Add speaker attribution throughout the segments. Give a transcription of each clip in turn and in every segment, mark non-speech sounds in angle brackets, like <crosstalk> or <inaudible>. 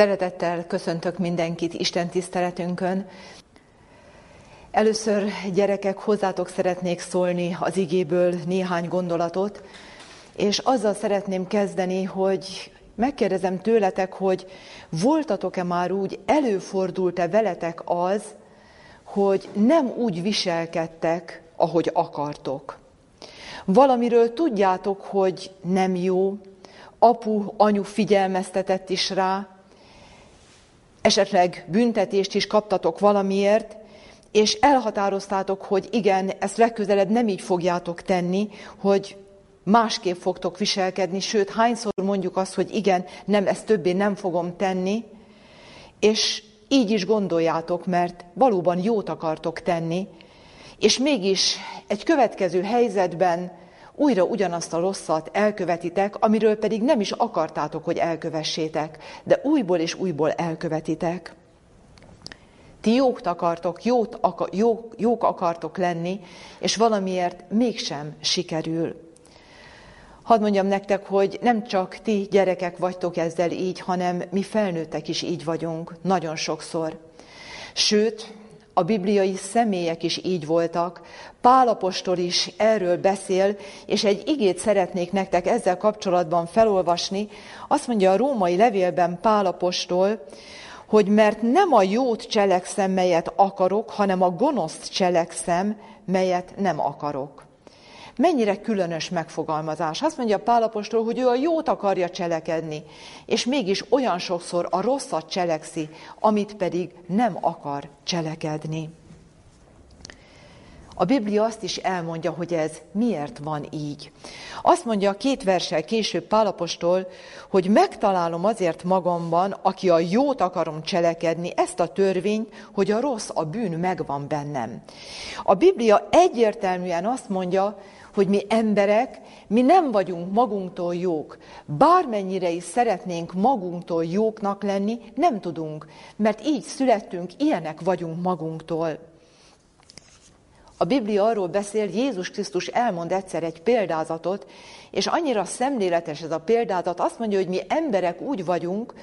Speaker 1: Szeretettel köszöntök mindenkit Isten tiszteletünkön. Először, gyerekek, hozzátok szeretnék szólni az igéből néhány gondolatot, és azzal szeretném kezdeni, hogy megkérdezem tőletek, hogy voltatok-e már úgy, előfordult-e veletek az, hogy nem úgy viselkedtek, ahogy akartok. Valamiről tudjátok, hogy nem jó, apu, anyu figyelmeztetett is rá, esetleg büntetést is kaptatok valamiért, és elhatároztátok, hogy igen, ezt legközelebb nem így fogjátok tenni, hogy másképp fogtok viselkedni, sőt, hányszor mondjuk azt, hogy igen, nem, ezt többé nem fogom tenni, és így is gondoljátok, mert valóban jót akartok tenni, és mégis egy következő helyzetben újra ugyanazt a rosszat elkövetitek, amiről pedig nem is akartátok, hogy elkövessétek, de újból és újból elkövetitek. Ti jók akartok, jót akar, jók, jók akartok lenni, és valamiért mégsem sikerül. Hadd mondjam nektek, hogy nem csak ti gyerekek vagytok ezzel így, hanem mi felnőttek is így vagyunk, nagyon sokszor. Sőt, a bibliai személyek is így voltak. Pálapostól is erről beszél, és egy igét szeretnék nektek ezzel kapcsolatban felolvasni. Azt mondja a római levélben Pálapostól, hogy mert nem a jót cselekszem, melyet akarok, hanem a gonoszt cselekszem, melyet nem akarok. Mennyire különös megfogalmazás. Azt mondja Pálapostól, hogy ő a jót akarja cselekedni, és mégis olyan sokszor a rosszat cselekszi, amit pedig nem akar cselekedni. A Biblia azt is elmondja, hogy ez miért van így. Azt mondja két versel később Pálapostól, hogy megtalálom azért magamban, aki a jót akarom cselekedni, ezt a törvényt, hogy a rossz, a bűn megvan bennem. A Biblia egyértelműen azt mondja, hogy mi emberek, mi nem vagyunk magunktól jók. Bármennyire is szeretnénk magunktól jóknak lenni, nem tudunk, mert így születtünk, ilyenek vagyunk magunktól. A Biblia arról beszél, Jézus Krisztus elmond egyszer egy példázatot, és annyira szemléletes ez a példázat, azt mondja, hogy mi emberek úgy vagyunk,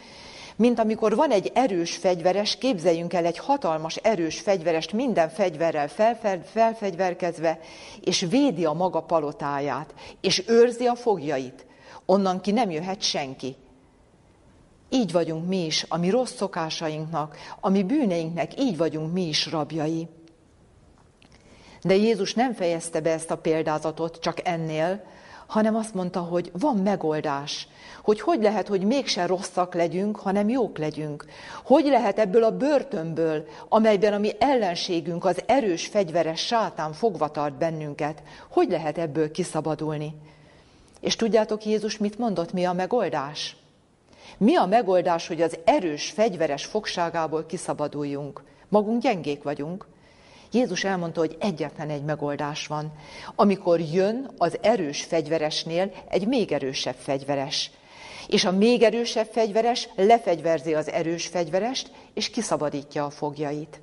Speaker 1: mint amikor van egy erős fegyveres, képzeljünk el egy hatalmas erős fegyverest, minden fegyverrel felfegyverkezve, és védi a maga palotáját, és őrzi a fogjait. Onnan ki nem jöhet senki. Így vagyunk mi is, a mi rossz szokásainknak, a mi bűneinknek, így vagyunk mi is rabjai. De Jézus nem fejezte be ezt a példázatot csak ennél, hanem azt mondta, hogy van megoldás, hogy hogy lehet, hogy mégse rosszak legyünk, hanem jók legyünk. Hogy lehet ebből a börtönből, amelyben a mi ellenségünk, az erős fegyveres sátán fogva tart bennünket, hogy lehet ebből kiszabadulni? És tudjátok, Jézus mit mondott, mi a megoldás? Mi a megoldás, hogy az erős, fegyveres fogságából kiszabaduljunk? Magunk gyengék vagyunk, Jézus elmondta, hogy egyetlen egy megoldás van. Amikor jön az erős fegyveresnél egy még erősebb fegyveres. És a még erősebb fegyveres lefegyverzi az erős fegyverest, és kiszabadítja a fogjait.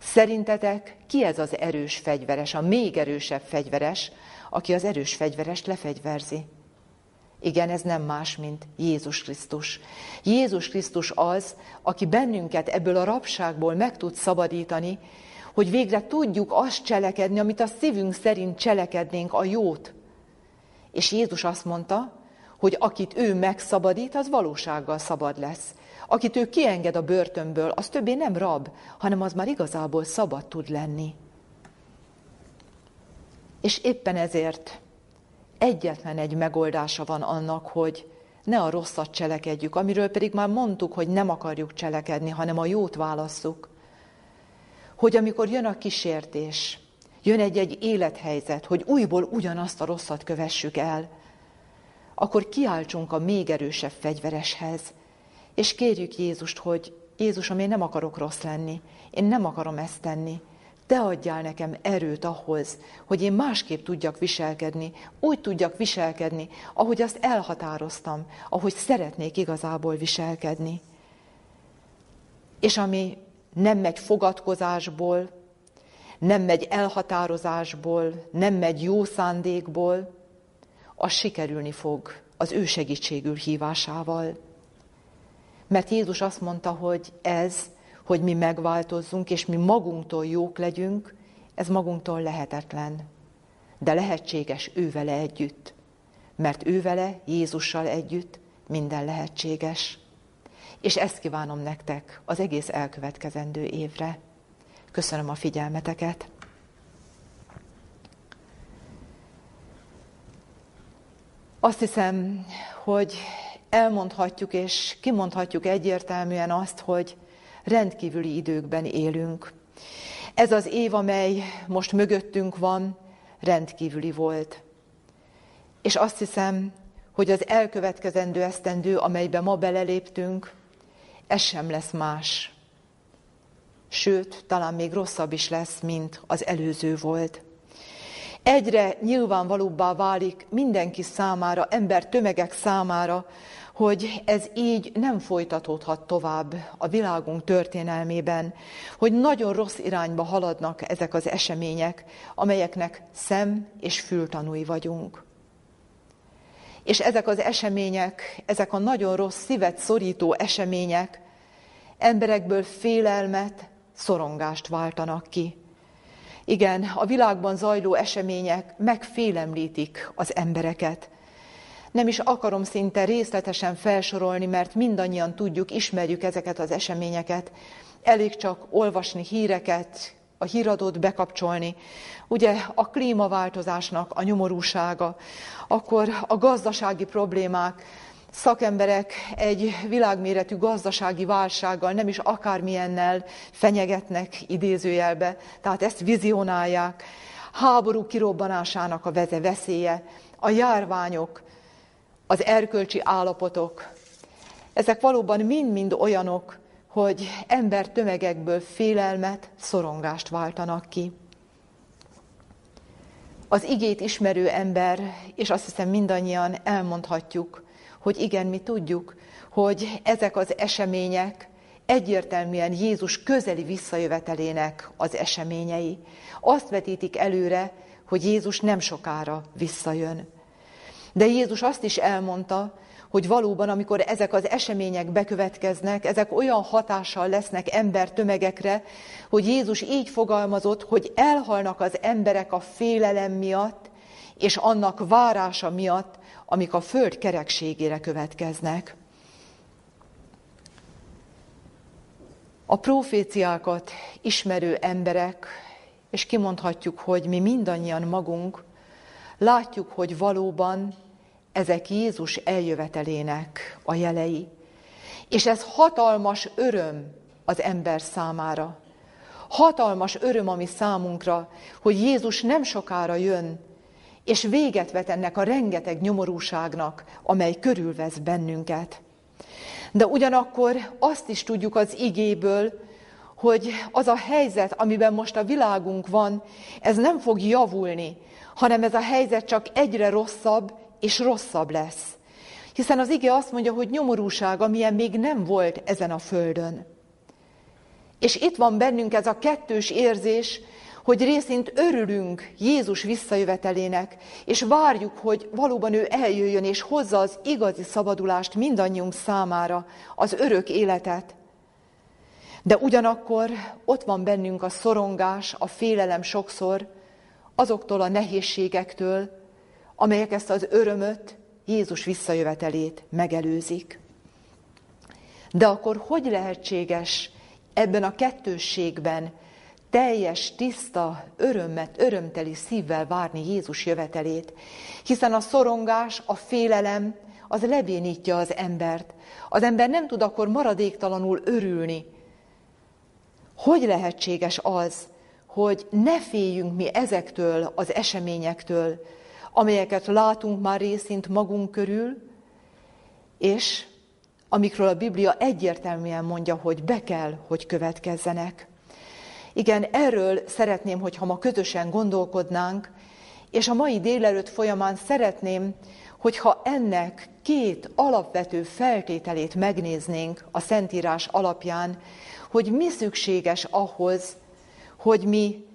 Speaker 1: Szerintetek ki ez az erős fegyveres, a még erősebb fegyveres, aki az erős fegyverest lefegyverzi? Igen, ez nem más, mint Jézus Krisztus. Jézus Krisztus az, aki bennünket ebből a rabságból meg tud szabadítani, hogy végre tudjuk azt cselekedni, amit a szívünk szerint cselekednénk, a jót. És Jézus azt mondta, hogy akit ő megszabadít, az valósággal szabad lesz. Akit ő kienged a börtönből, az többé nem rab, hanem az már igazából szabad tud lenni. És éppen ezért egyetlen egy megoldása van annak, hogy ne a rosszat cselekedjük, amiről pedig már mondtuk, hogy nem akarjuk cselekedni, hanem a jót válasszuk hogy amikor jön a kísértés, jön egy-egy élethelyzet, hogy újból ugyanazt a rosszat kövessük el, akkor kiáltsunk a még erősebb fegyvereshez, és kérjük Jézust, hogy Jézusom, én nem akarok rossz lenni, én nem akarom ezt tenni, te adjál nekem erőt ahhoz, hogy én másképp tudjak viselkedni, úgy tudjak viselkedni, ahogy azt elhatároztam, ahogy szeretnék igazából viselkedni. És ami nem megy fogadkozásból, nem megy elhatározásból, nem megy jó szándékból, az sikerülni fog az ő segítségül hívásával. Mert Jézus azt mondta, hogy ez, hogy mi megváltozzunk, és mi magunktól jók legyünk, ez magunktól lehetetlen. De lehetséges ő vele együtt. Mert ő vele, Jézussal együtt minden lehetséges. És ezt kívánom nektek az egész elkövetkezendő évre. Köszönöm a figyelmeteket. Azt hiszem, hogy elmondhatjuk és kimondhatjuk egyértelműen azt, hogy rendkívüli időkben élünk. Ez az év, amely most mögöttünk van, rendkívüli volt. És azt hiszem, hogy az elkövetkezendő esztendő, amelybe ma beleléptünk, ez sem lesz más. Sőt, talán még rosszabb is lesz, mint az előző volt. Egyre nyilvánvalóbbá válik mindenki számára, ember tömegek számára, hogy ez így nem folytatódhat tovább a világunk történelmében, hogy nagyon rossz irányba haladnak ezek az események, amelyeknek szem és fültanúi vagyunk. És ezek az események, ezek a nagyon rossz, szívet szorító események emberekből félelmet, szorongást váltanak ki. Igen, a világban zajló események megfélemlítik az embereket. Nem is akarom szinte részletesen felsorolni, mert mindannyian tudjuk, ismerjük ezeket az eseményeket. Elég csak olvasni híreket, a híradót bekapcsolni. Ugye a klímaváltozásnak a nyomorúsága, akkor a gazdasági problémák, szakemberek egy világméretű gazdasági válsággal, nem is akármilyennel fenyegetnek idézőjelbe, tehát ezt vizionálják. Háború kirobbanásának a veze veszélye, a járványok, az erkölcsi állapotok, ezek valóban mind-mind olyanok, hogy ember tömegekből félelmet, szorongást váltanak ki. Az igét ismerő ember, és azt hiszem mindannyian elmondhatjuk, hogy igen, mi tudjuk, hogy ezek az események egyértelműen Jézus közeli visszajövetelének az eseményei. Azt vetítik előre, hogy Jézus nem sokára visszajön. De Jézus azt is elmondta, hogy valóban, amikor ezek az események bekövetkeznek, ezek olyan hatással lesznek ember tömegekre, hogy Jézus így fogalmazott, hogy elhalnak az emberek a félelem miatt, és annak várása miatt, amik a föld kerekségére következnek. A proféciákat ismerő emberek, és kimondhatjuk, hogy mi mindannyian magunk, látjuk, hogy valóban ezek Jézus eljövetelének a jelei. És ez hatalmas öröm az ember számára. Hatalmas öröm, ami számunkra, hogy Jézus nem sokára jön, és véget vet ennek a rengeteg nyomorúságnak, amely körülvesz bennünket. De ugyanakkor azt is tudjuk az igéből, hogy az a helyzet, amiben most a világunk van, ez nem fog javulni, hanem ez a helyzet csak egyre rosszabb és rosszabb lesz. Hiszen az ige azt mondja, hogy nyomorúság, amilyen még nem volt ezen a földön. És itt van bennünk ez a kettős érzés, hogy részint örülünk Jézus visszajövetelének, és várjuk, hogy valóban ő eljöjjön és hozza az igazi szabadulást mindannyiunk számára, az örök életet. De ugyanakkor ott van bennünk a szorongás, a félelem sokszor, azoktól a nehézségektől, amelyek ezt az örömöt, Jézus visszajövetelét megelőzik. De akkor hogy lehetséges ebben a kettősségben teljes, tiszta, örömmet, örömteli szívvel várni Jézus jövetelét, hiszen a szorongás, a félelem, az lebénítja az embert. Az ember nem tud akkor maradéktalanul örülni. Hogy lehetséges az, hogy ne féljünk mi ezektől az eseményektől, amelyeket látunk már részint magunk körül, és amikről a Biblia egyértelműen mondja, hogy be kell, hogy következzenek. Igen, erről szeretném, hogyha ma közösen gondolkodnánk, és a mai délelőtt folyamán szeretném, hogyha ennek két alapvető feltételét megnéznénk a Szentírás alapján, hogy mi szükséges ahhoz, hogy mi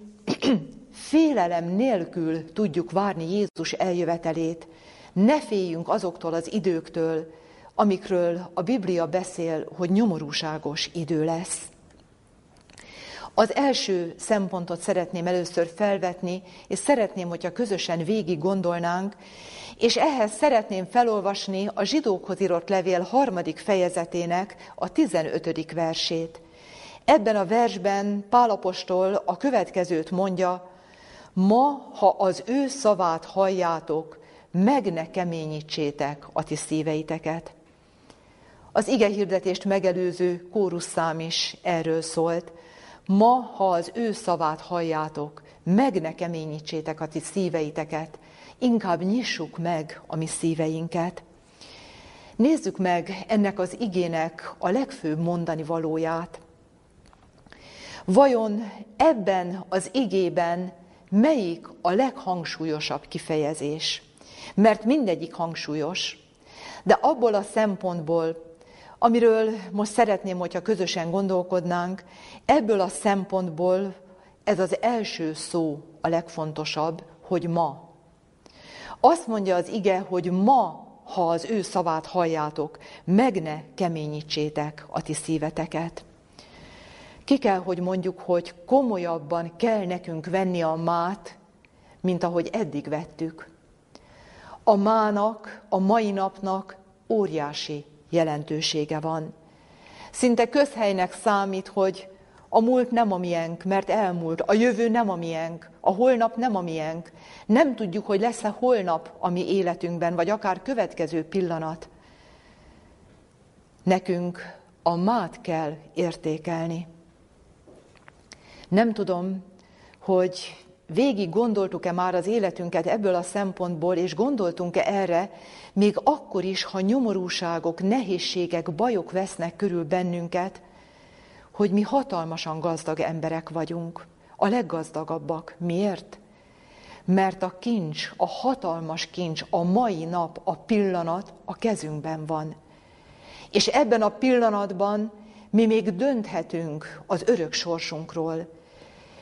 Speaker 1: félelem nélkül tudjuk várni Jézus eljövetelét, ne féljünk azoktól az időktől, amikről a Biblia beszél, hogy nyomorúságos idő lesz. Az első szempontot szeretném először felvetni, és szeretném, hogyha közösen végig gondolnánk, és ehhez szeretném felolvasni a zsidókhoz írott levél harmadik fejezetének a 15. versét. Ebben a versben Pálapostól a következőt mondja, ma, ha az ő szavát halljátok, meg ne keményítsétek a ti szíveiteket. Az ige hirdetést megelőző kórusszám is erről szólt. Ma, ha az ő szavát halljátok, meg ne keményítsétek a ti szíveiteket, inkább nyissuk meg a mi szíveinket. Nézzük meg ennek az igének a legfőbb mondani valóját. Vajon ebben az igében melyik a leghangsúlyosabb kifejezés? Mert mindegyik hangsúlyos, de abból a szempontból, amiről most szeretném, hogyha közösen gondolkodnánk, ebből a szempontból ez az első szó a legfontosabb, hogy ma. Azt mondja az ige, hogy ma, ha az ő szavát halljátok, meg ne keményítsétek a ti szíveteket. Ki kell, hogy mondjuk, hogy komolyabban kell nekünk venni a mát, mint ahogy eddig vettük. A mának, a mai napnak óriási jelentősége van. Szinte közhelynek számít, hogy a múlt nem a miénk, mert elmúlt, a jövő nem a miénk, a holnap nem a miénk. Nem tudjuk, hogy lesz-e holnap a mi életünkben, vagy akár következő pillanat. Nekünk a mát kell értékelni. Nem tudom, hogy végig gondoltuk-e már az életünket ebből a szempontból, és gondoltunk-e erre, még akkor is, ha nyomorúságok, nehézségek, bajok vesznek körül bennünket, hogy mi hatalmasan gazdag emberek vagyunk, a leggazdagabbak. Miért? Mert a kincs, a hatalmas kincs, a mai nap, a pillanat a kezünkben van. És ebben a pillanatban mi még dönthetünk az örök sorsunkról,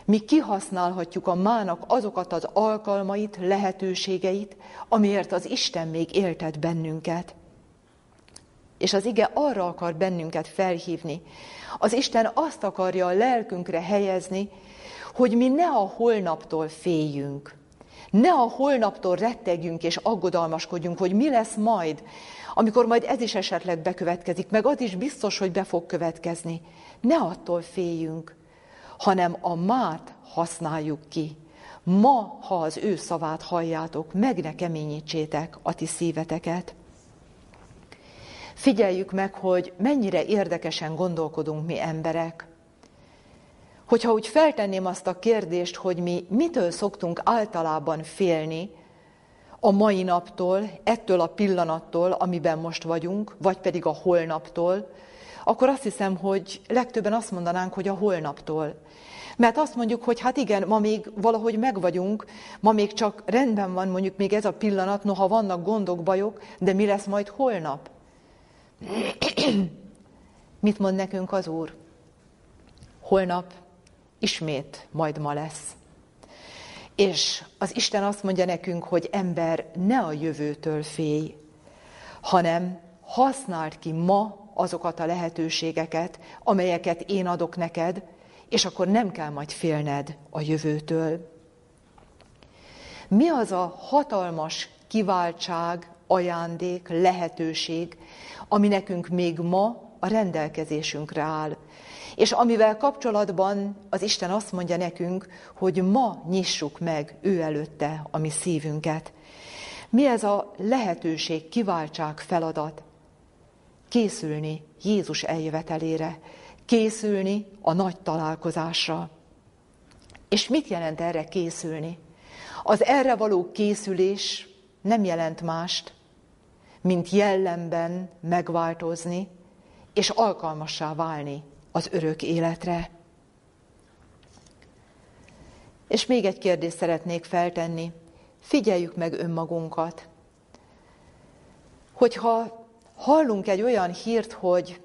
Speaker 1: mi kihasználhatjuk a mának azokat az alkalmait, lehetőségeit, amiért az Isten még éltet bennünket. És az ige arra akar bennünket felhívni. Az Isten azt akarja a lelkünkre helyezni, hogy mi ne a holnaptól féljünk. Ne a holnaptól rettegjünk és aggodalmaskodjunk, hogy mi lesz majd, amikor majd ez is esetleg bekövetkezik, meg az is biztos, hogy be fog következni. Ne attól féljünk, hanem a mát használjuk ki. Ma, ha az ő szavát halljátok, meg ne keményítsétek a ti szíveteket. Figyeljük meg, hogy mennyire érdekesen gondolkodunk mi emberek. Hogyha úgy feltenném azt a kérdést, hogy mi mitől szoktunk általában félni, a mai naptól, ettől a pillanattól, amiben most vagyunk, vagy pedig a holnaptól, akkor azt hiszem, hogy legtöbben azt mondanánk, hogy a holnaptól. Mert azt mondjuk, hogy hát igen, ma még valahogy megvagyunk, ma még csak rendben van mondjuk még ez a pillanat, noha vannak gondok, bajok, de mi lesz majd holnap? <clears throat> Mit mond nekünk az Úr? Holnap ismét majd ma lesz. És az Isten azt mondja nekünk, hogy ember, ne a jövőtől félj, hanem használd ki ma azokat a lehetőségeket, amelyeket én adok neked, és akkor nem kell majd félned a jövőtől. Mi az a hatalmas kiváltság, ajándék, lehetőség, ami nekünk még ma a rendelkezésünkre áll. És amivel kapcsolatban az Isten azt mondja nekünk, hogy ma nyissuk meg ő előtte a mi szívünket. Mi ez a lehetőség, kiváltság, feladat? Készülni Jézus eljövetelére, készülni a nagy találkozásra. És mit jelent erre készülni? Az erre való készülés nem jelent mást, mint jellemben megváltozni és alkalmassá válni az örök életre. És még egy kérdést szeretnék feltenni. Figyeljük meg önmagunkat. Hogyha hallunk egy olyan hírt, hogy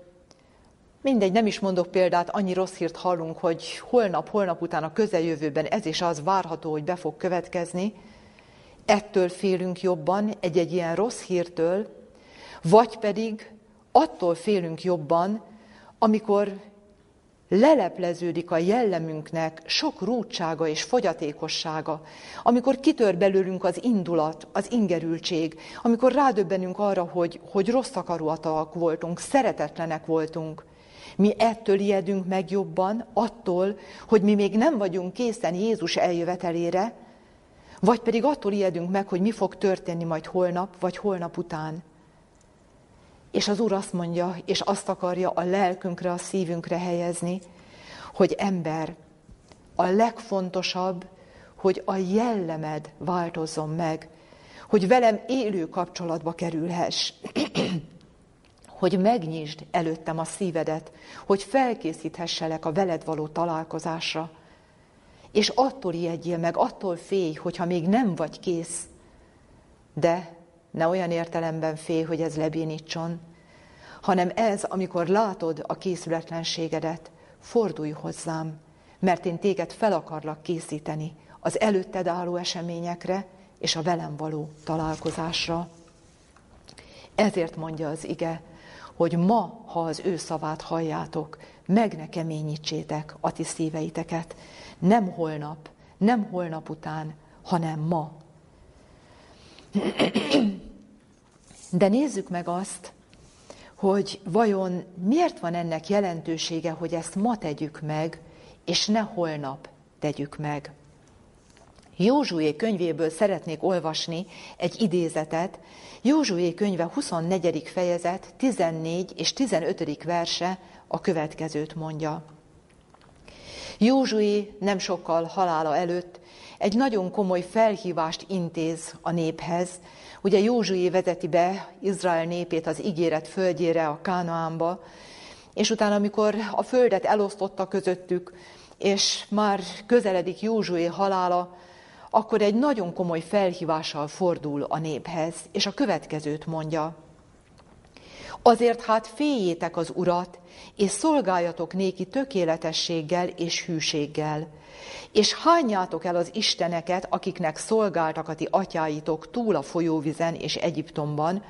Speaker 1: Mindegy, nem is mondok példát, annyi rossz hírt hallunk, hogy holnap, holnap után a közeljövőben ez és az várható, hogy be fog következni. Ettől félünk jobban, egy-egy ilyen rossz hírtől, vagy pedig attól félünk jobban, amikor lelepleződik a jellemünknek sok rúdsága és fogyatékossága, amikor kitör belőlünk az indulat, az ingerültség, amikor rádöbbenünk arra, hogy, hogy rossz akaruatalak voltunk, szeretetlenek voltunk. Mi ettől ijedünk meg jobban, attól, hogy mi még nem vagyunk készen Jézus eljövetelére, vagy pedig attól ijedünk meg, hogy mi fog történni majd holnap, vagy holnap után. És az Úr azt mondja, és azt akarja a lelkünkre, a szívünkre helyezni, hogy ember, a legfontosabb, hogy a jellemed változzon meg, hogy velem élő kapcsolatba kerülhess, <clears throat> hogy megnyisd előttem a szívedet, hogy felkészíthesselek a veled való találkozásra, és attól ijedjél meg, attól félj, hogyha még nem vagy kész, de ne olyan értelemben félj, hogy ez lebénítson, hanem ez, amikor látod a készületlenségedet, fordulj hozzám, mert én téged fel akarlak készíteni az előtted álló eseményekre és a velem való találkozásra. Ezért mondja az ige, hogy ma, ha az ő szavát halljátok, meg ne keményítsétek a ti szíveiteket. Nem holnap, nem holnap után, hanem ma. <clears throat> De nézzük meg azt, hogy vajon miért van ennek jelentősége, hogy ezt ma tegyük meg, és ne holnap tegyük meg. Józsué könyvéből szeretnék olvasni egy idézetet. Józsué könyve 24. fejezet 14 és 15. verse a következőt mondja. Józsué nem sokkal halála előtt egy nagyon komoly felhívást intéz a néphez. Ugye Józsué vezeti be Izrael népét az ígéret földjére, a Kánaánba, és utána, amikor a földet elosztotta közöttük, és már közeledik Józsué halála, akkor egy nagyon komoly felhívással fordul a néphez, és a következőt mondja. Azért hát féljétek az Urat, és szolgáljatok néki tökéletességgel és hűséggel, és hányjátok el az isteneket, akiknek szolgáltak a ti atyáitok túl a folyóvizen és Egyiptomban,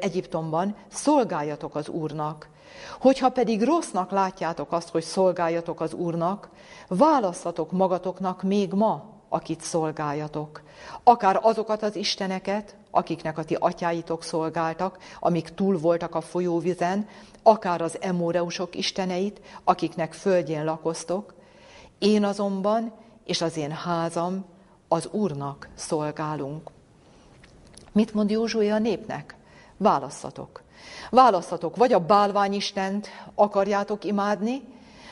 Speaker 1: Egyiptomban, szolgáljatok az Úrnak. Hogyha pedig rossznak látjátok azt, hogy szolgáljatok az Úrnak, választatok magatoknak még ma akit szolgáljatok. Akár azokat az isteneket, akiknek a ti atyáitok szolgáltak, amik túl voltak a folyóvizen, akár az emóreusok isteneit, akiknek földjén lakoztok. Én azonban és az én házam az Úrnak szolgálunk. Mit mond Józsué a népnek? Választatok. Választatok, vagy a bálványistent akarjátok imádni,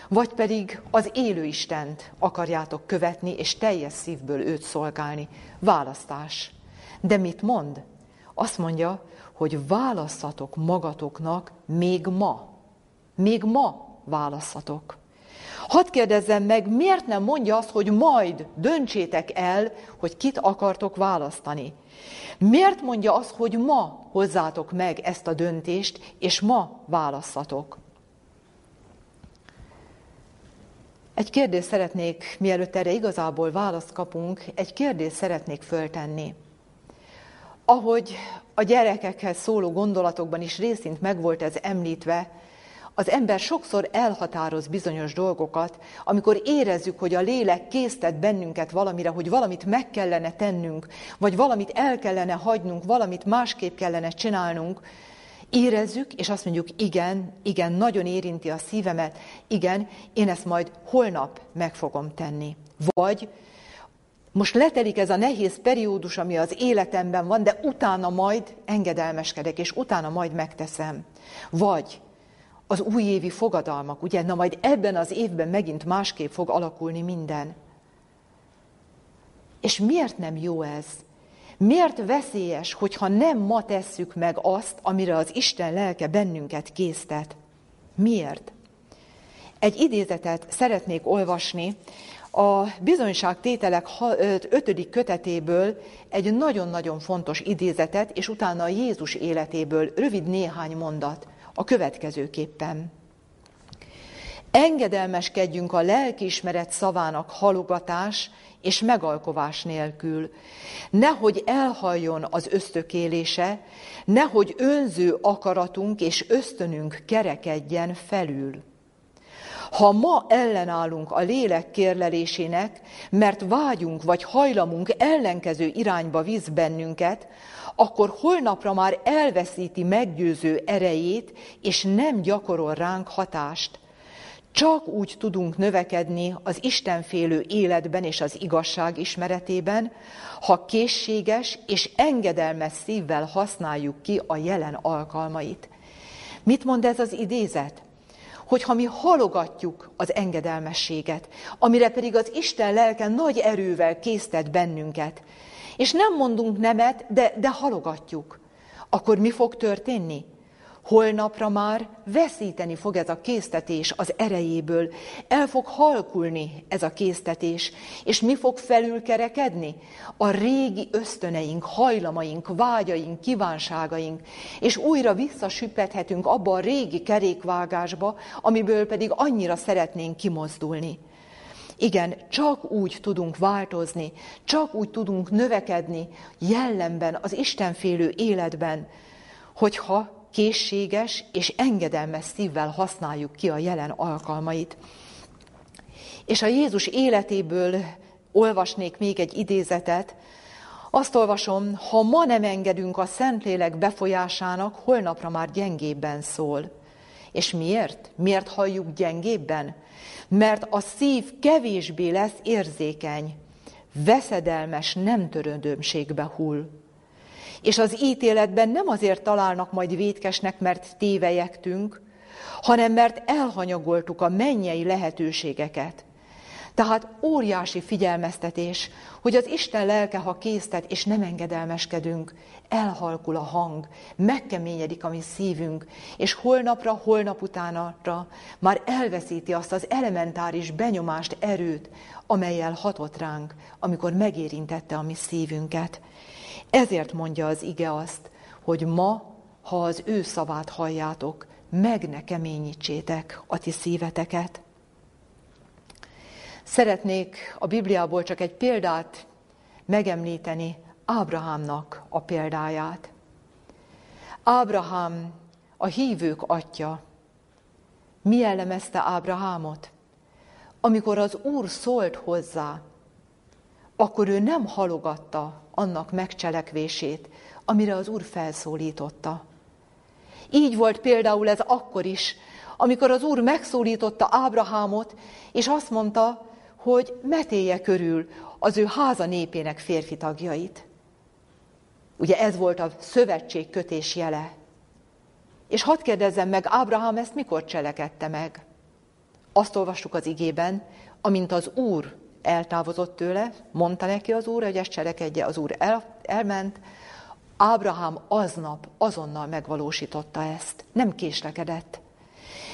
Speaker 1: vagy pedig az élő Istent akarjátok követni, és teljes szívből őt szolgálni. Választás. De mit mond? Azt mondja, hogy választatok magatoknak még ma. Még ma választatok. Hadd kérdezzem meg, miért nem mondja azt, hogy majd döntsétek el, hogy kit akartok választani? Miért mondja azt, hogy ma hozzátok meg ezt a döntést, és ma választatok? Egy kérdést szeretnék, mielőtt erre igazából választ kapunk, egy kérdést szeretnék föltenni. Ahogy a gyerekekhez szóló gondolatokban is részint megvolt ez említve, az ember sokszor elhatároz bizonyos dolgokat, amikor érezzük, hogy a lélek késztet bennünket valamire, hogy valamit meg kellene tennünk, vagy valamit el kellene hagynunk, valamit másképp kellene csinálnunk, érezzük, és azt mondjuk, igen, igen, nagyon érinti a szívemet, igen, én ezt majd holnap meg fogom tenni. Vagy most letelik ez a nehéz periódus, ami az életemben van, de utána majd engedelmeskedek, és utána majd megteszem. Vagy az újévi fogadalmak, ugye, na majd ebben az évben megint másképp fog alakulni minden. És miért nem jó ez? Miért veszélyes, hogyha nem ma tesszük meg azt, amire az Isten lelke bennünket késztet? Miért? Egy idézetet szeretnék olvasni a bizonyságtételek ötödik kötetéből egy nagyon-nagyon fontos idézetet, és utána a Jézus életéből rövid néhány mondat a következőképpen. Engedelmeskedjünk a lelkiismeret szavának halogatás és megalkovás nélkül. Nehogy elhaljon az ösztökélése, nehogy önző akaratunk és ösztönünk kerekedjen felül. Ha ma ellenállunk a lélek kérlelésének, mert vágyunk vagy hajlamunk ellenkező irányba visz bennünket, akkor holnapra már elveszíti meggyőző erejét, és nem gyakorol ránk hatást. Csak úgy tudunk növekedni az Istenfélő életben és az igazság ismeretében, ha készséges és engedelmes szívvel használjuk ki a jelen alkalmait. Mit mond ez az idézet? Hogyha mi halogatjuk az engedelmességet, amire pedig az Isten lelke nagy erővel késztet bennünket, és nem mondunk nemet, de, de halogatjuk, akkor mi fog történni? Holnapra már veszíteni fog ez a késztetés az erejéből, el fog halkulni ez a késztetés, és mi fog felülkerekedni? A régi ösztöneink, hajlamaink, vágyaink, kívánságaink, és újra visszasüppethetünk abba a régi kerékvágásba, amiből pedig annyira szeretnénk kimozdulni. Igen, csak úgy tudunk változni, csak úgy tudunk növekedni jellemben, az Istenfélő életben, hogyha készséges és engedelmes szívvel használjuk ki a jelen alkalmait. És a Jézus életéből olvasnék még egy idézetet, azt olvasom, ha ma nem engedünk a Szentlélek befolyásának, holnapra már gyengébben szól. És miért? Miért halljuk gyengébben? Mert a szív kevésbé lesz érzékeny, veszedelmes nem törődömségbe hull. És az ítéletben nem azért találnak majd vétkesnek, mert tévejektünk, hanem mert elhanyagoltuk a mennyei lehetőségeket. Tehát óriási figyelmeztetés, hogy az Isten lelke, ha késztet, és nem engedelmeskedünk, elhalkul a hang, megkeményedik a mi szívünk, és holnapra, holnap utánatra már elveszíti azt az elementáris benyomást, erőt, amelyel hatott ránk, amikor megérintette a mi szívünket. Ezért mondja az ige azt, hogy ma, ha az ő szavát halljátok, meg ne keményítsétek a ti szíveteket. Szeretnék a Bibliából csak egy példát megemlíteni, Ábrahámnak a példáját. Ábrahám a hívők atya. Mi jellemezte Ábrahámot? Amikor az Úr szólt hozzá, akkor ő nem halogatta annak megcselekvését, amire az Úr felszólította. Így volt például ez akkor is, amikor az Úr megszólította Ábrahámot, és azt mondta, hogy metélje körül az ő háza népének férfi tagjait. Ugye ez volt a szövetség kötés jele. És hadd kérdezzem meg, Ábrahám ezt mikor cselekedte meg? Azt olvassuk az igében, amint az Úr eltávozott tőle, mondta neki az Úr, hogy ezt cselekedje, az Úr el, elment, Ábrahám aznap azonnal megvalósította ezt, nem késlekedett.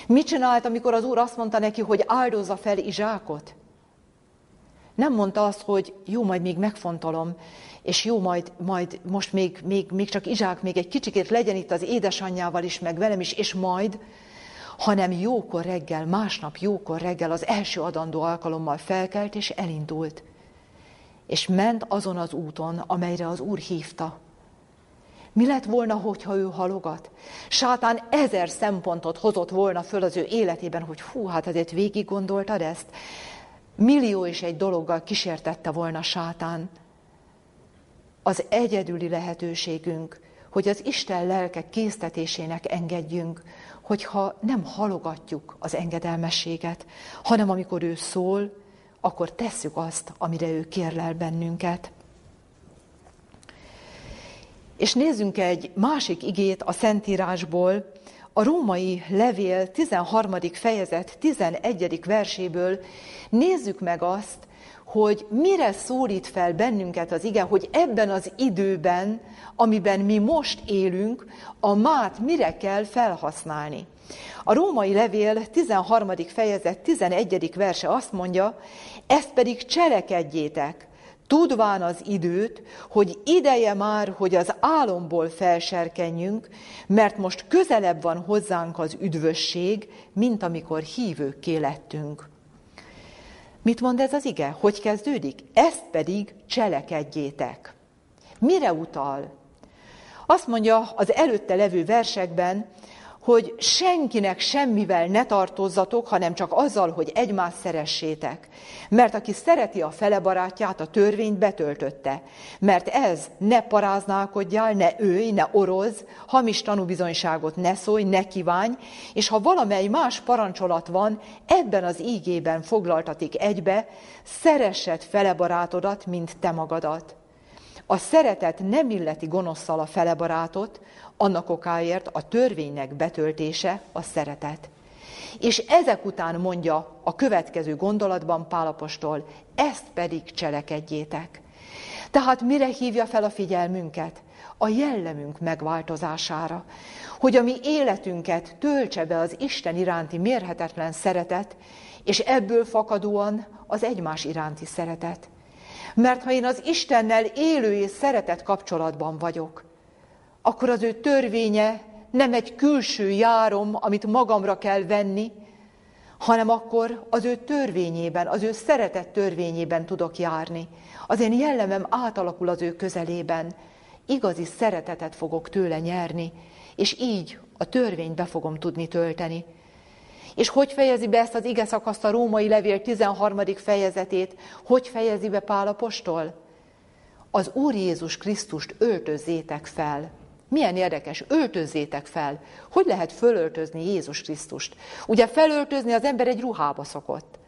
Speaker 1: Mit csinált, amikor az Úr azt mondta neki, hogy áldozza fel Izsákot? Nem mondta azt, hogy jó, majd még megfontolom, és jó, majd, majd most még, még, még csak Izsák még egy kicsikét legyen itt az édesanyjával is, meg velem is, és majd, hanem jókor reggel, másnap jókor reggel az első adandó alkalommal felkelt és elindult. És ment azon az úton, amelyre az Úr hívta. Mi lett volna, hogyha ő halogat? Sátán ezer szempontot hozott volna föl az ő életében, hogy hú, hát ezért végig gondoltad ezt? Millió és egy dologgal kísértette volna sátán. Az egyedüli lehetőségünk, hogy az Isten lelke késztetésének engedjünk, hogyha nem halogatjuk az engedelmességet, hanem amikor ő szól, akkor tesszük azt, amire ő kérlel bennünket. És nézzünk egy másik igét a Szentírásból, a római levél 13. fejezet 11. verséből nézzük meg azt, hogy mire szólít fel bennünket az ige, hogy ebben az időben, amiben mi most élünk, a mát mire kell felhasználni. A római levél 13. fejezet 11. verse azt mondja, ezt pedig cselekedjétek, tudván az időt, hogy ideje már, hogy az álomból felserkenjünk, mert most közelebb van hozzánk az üdvösség, mint amikor hívőkké lettünk. Mit mond ez az ige? Hogy kezdődik? Ezt pedig cselekedjétek. Mire utal? Azt mondja az előtte levő versekben, hogy senkinek semmivel ne tartozzatok, hanem csak azzal, hogy egymást szeressétek. Mert aki szereti a fele barátját, a törvényt betöltötte. Mert ez ne paráználkodjál, ne őj, ne oroz, hamis tanúbizonyságot ne szólj, ne kívánj, és ha valamely más parancsolat van, ebben az ígében foglaltatik egybe, szeressed fele barátodat, mint te magadat. A szeretet nem illeti gonoszszal a fele barátot, annak okáért a törvénynek betöltése a szeretet. És ezek után mondja a következő gondolatban Pálapostól, ezt pedig cselekedjétek. Tehát mire hívja fel a figyelmünket? A jellemünk megváltozására, hogy a mi életünket töltse be az Isten iránti mérhetetlen szeretet, és ebből fakadóan az egymás iránti szeretet. Mert ha én az Istennel élő és szeretett kapcsolatban vagyok, akkor az ő törvénye nem egy külső járom, amit magamra kell venni, hanem akkor az ő törvényében, az ő szeretett törvényében tudok járni. Az én jellemem átalakul az ő közelében. Igazi szeretetet fogok tőle nyerni, és így a törvényt be fogom tudni tölteni. És hogy fejezi be ezt az ige a római levél 13. fejezetét? Hogy fejezi be Pál apostol? Az Úr Jézus Krisztust öltözzétek fel. Milyen érdekes, öltözzétek fel. Hogy lehet fölöltözni Jézus Krisztust? Ugye felöltözni az ember egy ruhába szokott.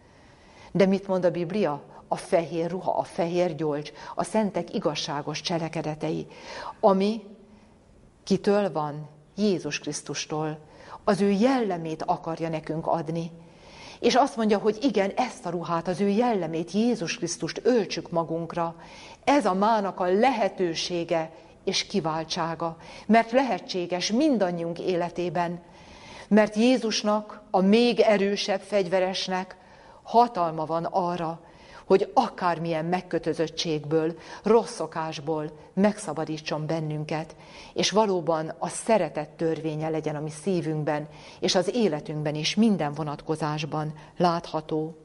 Speaker 1: De mit mond a Biblia? A fehér ruha, a fehér gyolcs, a szentek igazságos cselekedetei, ami kitől van? Jézus Krisztustól. Az ő jellemét akarja nekünk adni. És azt mondja, hogy igen, ezt a ruhát, az ő jellemét, Jézus Krisztust öltsük magunkra. Ez a mának a lehetősége, és kiváltsága, mert lehetséges mindannyiunk életében, mert Jézusnak, a még erősebb fegyveresnek hatalma van arra, hogy akármilyen megkötözöttségből, rossz szokásból megszabadítson bennünket, és valóban a szeretet törvénye legyen a mi szívünkben, és az életünkben is minden vonatkozásban látható.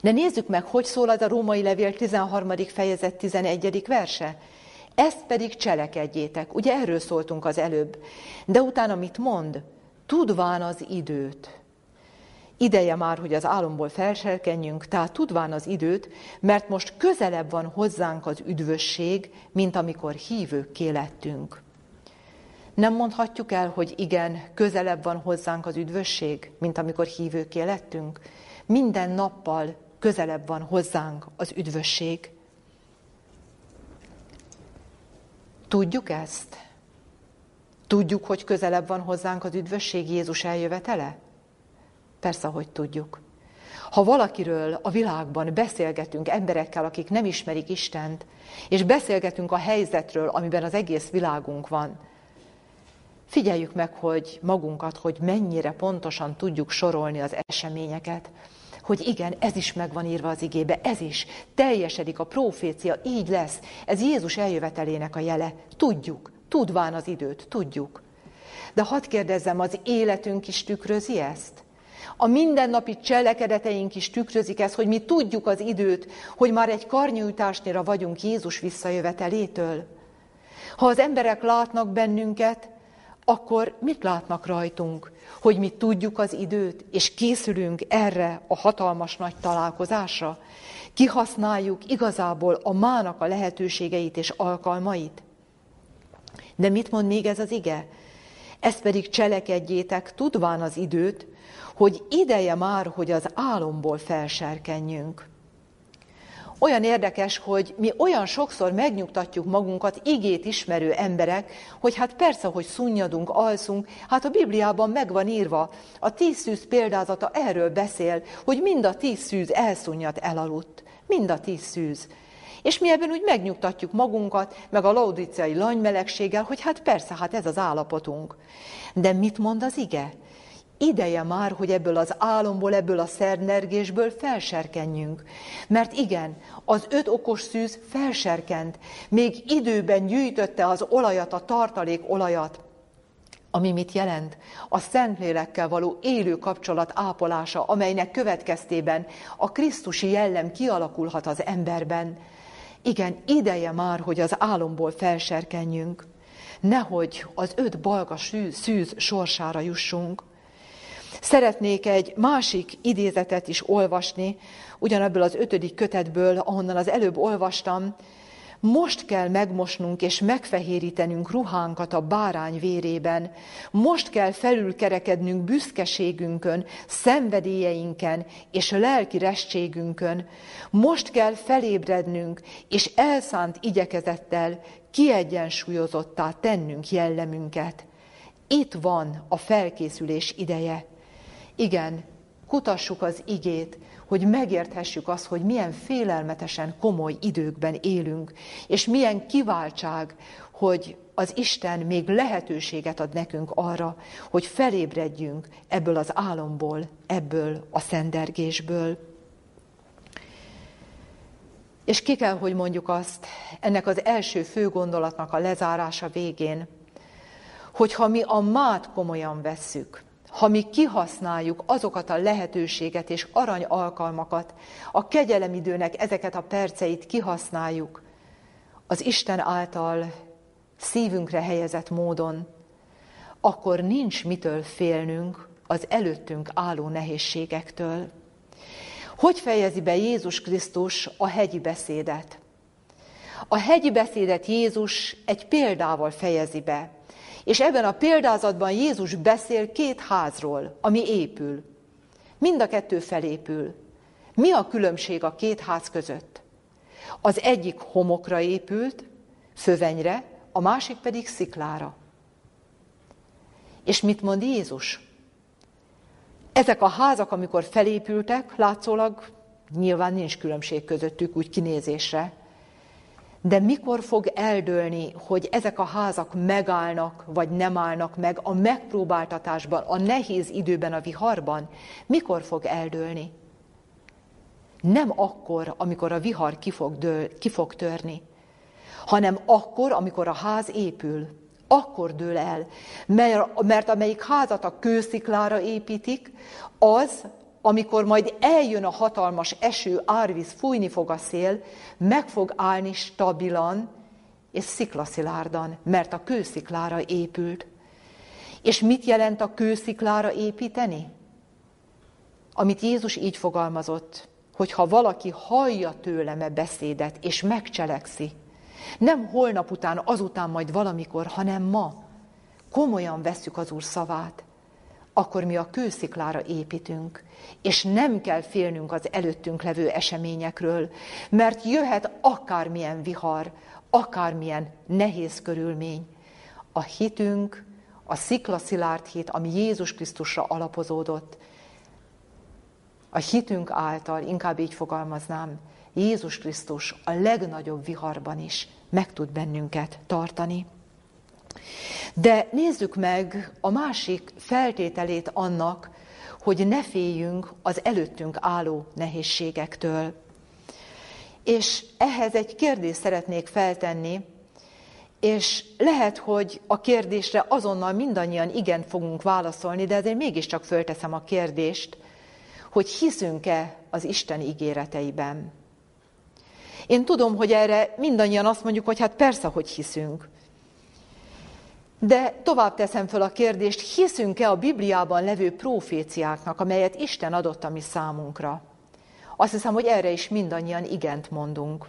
Speaker 1: De nézzük meg, hogy szól az a római levél 13. fejezet 11. verse. Ezt pedig cselekedjétek. Ugye erről szóltunk az előbb. De utána mit mond? Tudván az időt. Ideje már, hogy az álomból felselkenjünk, tehát tudván az időt, mert most közelebb van hozzánk az üdvösség, mint amikor hívőkké lettünk. Nem mondhatjuk el, hogy igen, közelebb van hozzánk az üdvösség, mint amikor hívőké lettünk. Minden nappal közelebb van hozzánk az üdvösség. Tudjuk ezt? Tudjuk, hogy közelebb van hozzánk az üdvösség Jézus eljövetele? Persze, hogy tudjuk. Ha valakiről a világban beszélgetünk emberekkel, akik nem ismerik Istent, és beszélgetünk a helyzetről, amiben az egész világunk van, figyeljük meg, hogy magunkat, hogy mennyire pontosan tudjuk sorolni az eseményeket, hogy igen, ez is meg van írva az igébe, ez is, teljesedik a profécia, így lesz. Ez Jézus eljövetelének a jele. Tudjuk, tudván az időt, tudjuk. De hadd kérdezzem, az életünk is tükrözi ezt? A mindennapi cselekedeteink is tükrözik ezt, hogy mi tudjuk az időt, hogy már egy karnyújtásnyira vagyunk Jézus visszajövetelétől. Ha az emberek látnak bennünket, akkor mit látnak rajtunk? Hogy mi tudjuk az időt, és készülünk erre a hatalmas nagy találkozásra? Kihasználjuk igazából a mának a lehetőségeit és alkalmait? De mit mond még ez az ige? Ezt pedig cselekedjétek, tudván az időt, hogy ideje már, hogy az álomból felserkenjünk. Olyan érdekes, hogy mi olyan sokszor megnyugtatjuk magunkat, igét ismerő emberek, hogy hát persze, hogy szunnyadunk, alszunk, hát a Bibliában meg van írva, a tíz szűz példázata erről beszél, hogy mind a tíz szűz elszunnyad, elaludt. Mind a tíz szűz. És mi ebben úgy megnyugtatjuk magunkat, meg a laudiciai lanymelegséggel, hogy hát persze, hát ez az állapotunk. De mit mond az ige? Ideje már, hogy ebből az álomból, ebből a szernergésből felserkenjünk. Mert igen, az öt okos szűz felserkent, még időben gyűjtötte az olajat, a tartalék olajat, ami mit jelent? A Szentlélekkel való élő kapcsolat ápolása, amelynek következtében a Krisztusi jellem kialakulhat az emberben. Igen, ideje már, hogy az álomból felserkenjünk. Nehogy az öt balga szűz sorsára jussunk. Szeretnék egy másik idézetet is olvasni, ugyanebből az ötödik kötetből, ahonnan az előbb olvastam, most kell megmosnunk és megfehérítenünk ruhánkat a bárány vérében. Most kell felülkerekednünk büszkeségünkön, szenvedélyeinken és lelki restségünkön. Most kell felébrednünk és elszánt igyekezettel kiegyensúlyozottá tennünk jellemünket. Itt van a felkészülés ideje. Igen, kutassuk az igét, hogy megérthessük azt, hogy milyen félelmetesen komoly időkben élünk, és milyen kiváltság, hogy az Isten még lehetőséget ad nekünk arra, hogy felébredjünk ebből az álomból, ebből a szendergésből. És ki kell, hogy mondjuk azt, ennek az első fő gondolatnak a lezárása végén, hogy ha mi a mát komolyan vesszük, ha mi kihasználjuk azokat a lehetőséget és arany alkalmakat, a kegyelemidőnek ezeket a perceit kihasználjuk, az Isten által szívünkre helyezett módon, akkor nincs mitől félnünk az előttünk álló nehézségektől. Hogy fejezi be Jézus Krisztus a hegyi beszédet? A hegyi beszédet Jézus egy példával fejezi be. És ebben a példázatban Jézus beszél két házról, ami épül. Mind a kettő felépül. Mi a különbség a két ház között? Az egyik homokra épült, fövenyre, a másik pedig sziklára. És mit mond Jézus? Ezek a házak, amikor felépültek, látszólag nyilván nincs különbség közöttük úgy kinézésre, de mikor fog eldőlni, hogy ezek a házak megállnak, vagy nem állnak meg a megpróbáltatásban, a nehéz időben, a viharban? Mikor fog eldőlni? Nem akkor, amikor a vihar ki fog, dől, ki fog törni, hanem akkor, amikor a ház épül. Akkor dől el, mert, mert amelyik házat a kősziklára építik, az amikor majd eljön a hatalmas eső, árvíz, fújni fog a szél, meg fog állni stabilan és sziklaszilárdan, mert a kősziklára épült. És mit jelent a kősziklára építeni? Amit Jézus így fogalmazott, hogy ha valaki hallja tőlem e beszédet, és megcselekszi, nem holnap után, azután majd valamikor, hanem ma, komolyan vesszük az Úr szavát, akkor mi a kősziklára építünk, és nem kell félnünk az előttünk levő eseményekről, mert jöhet akármilyen vihar, akármilyen nehéz körülmény. A hitünk, a sziklaszilárd hit, ami Jézus Krisztusra alapozódott, a hitünk által, inkább így fogalmaznám, Jézus Krisztus a legnagyobb viharban is meg tud bennünket tartani. De nézzük meg a másik feltételét annak, hogy ne féljünk az előttünk álló nehézségektől. És ehhez egy kérdést szeretnék feltenni, és lehet, hogy a kérdésre azonnal mindannyian igen fogunk válaszolni, de azért mégiscsak fölteszem a kérdést, hogy hiszünk-e az Isten ígéreteiben. Én tudom, hogy erre mindannyian azt mondjuk, hogy hát persze, hogy hiszünk. De tovább teszem föl a kérdést, hiszünk-e a Bibliában levő proféciáknak, amelyet Isten adott a mi számunkra? Azt hiszem, hogy erre is mindannyian igent mondunk.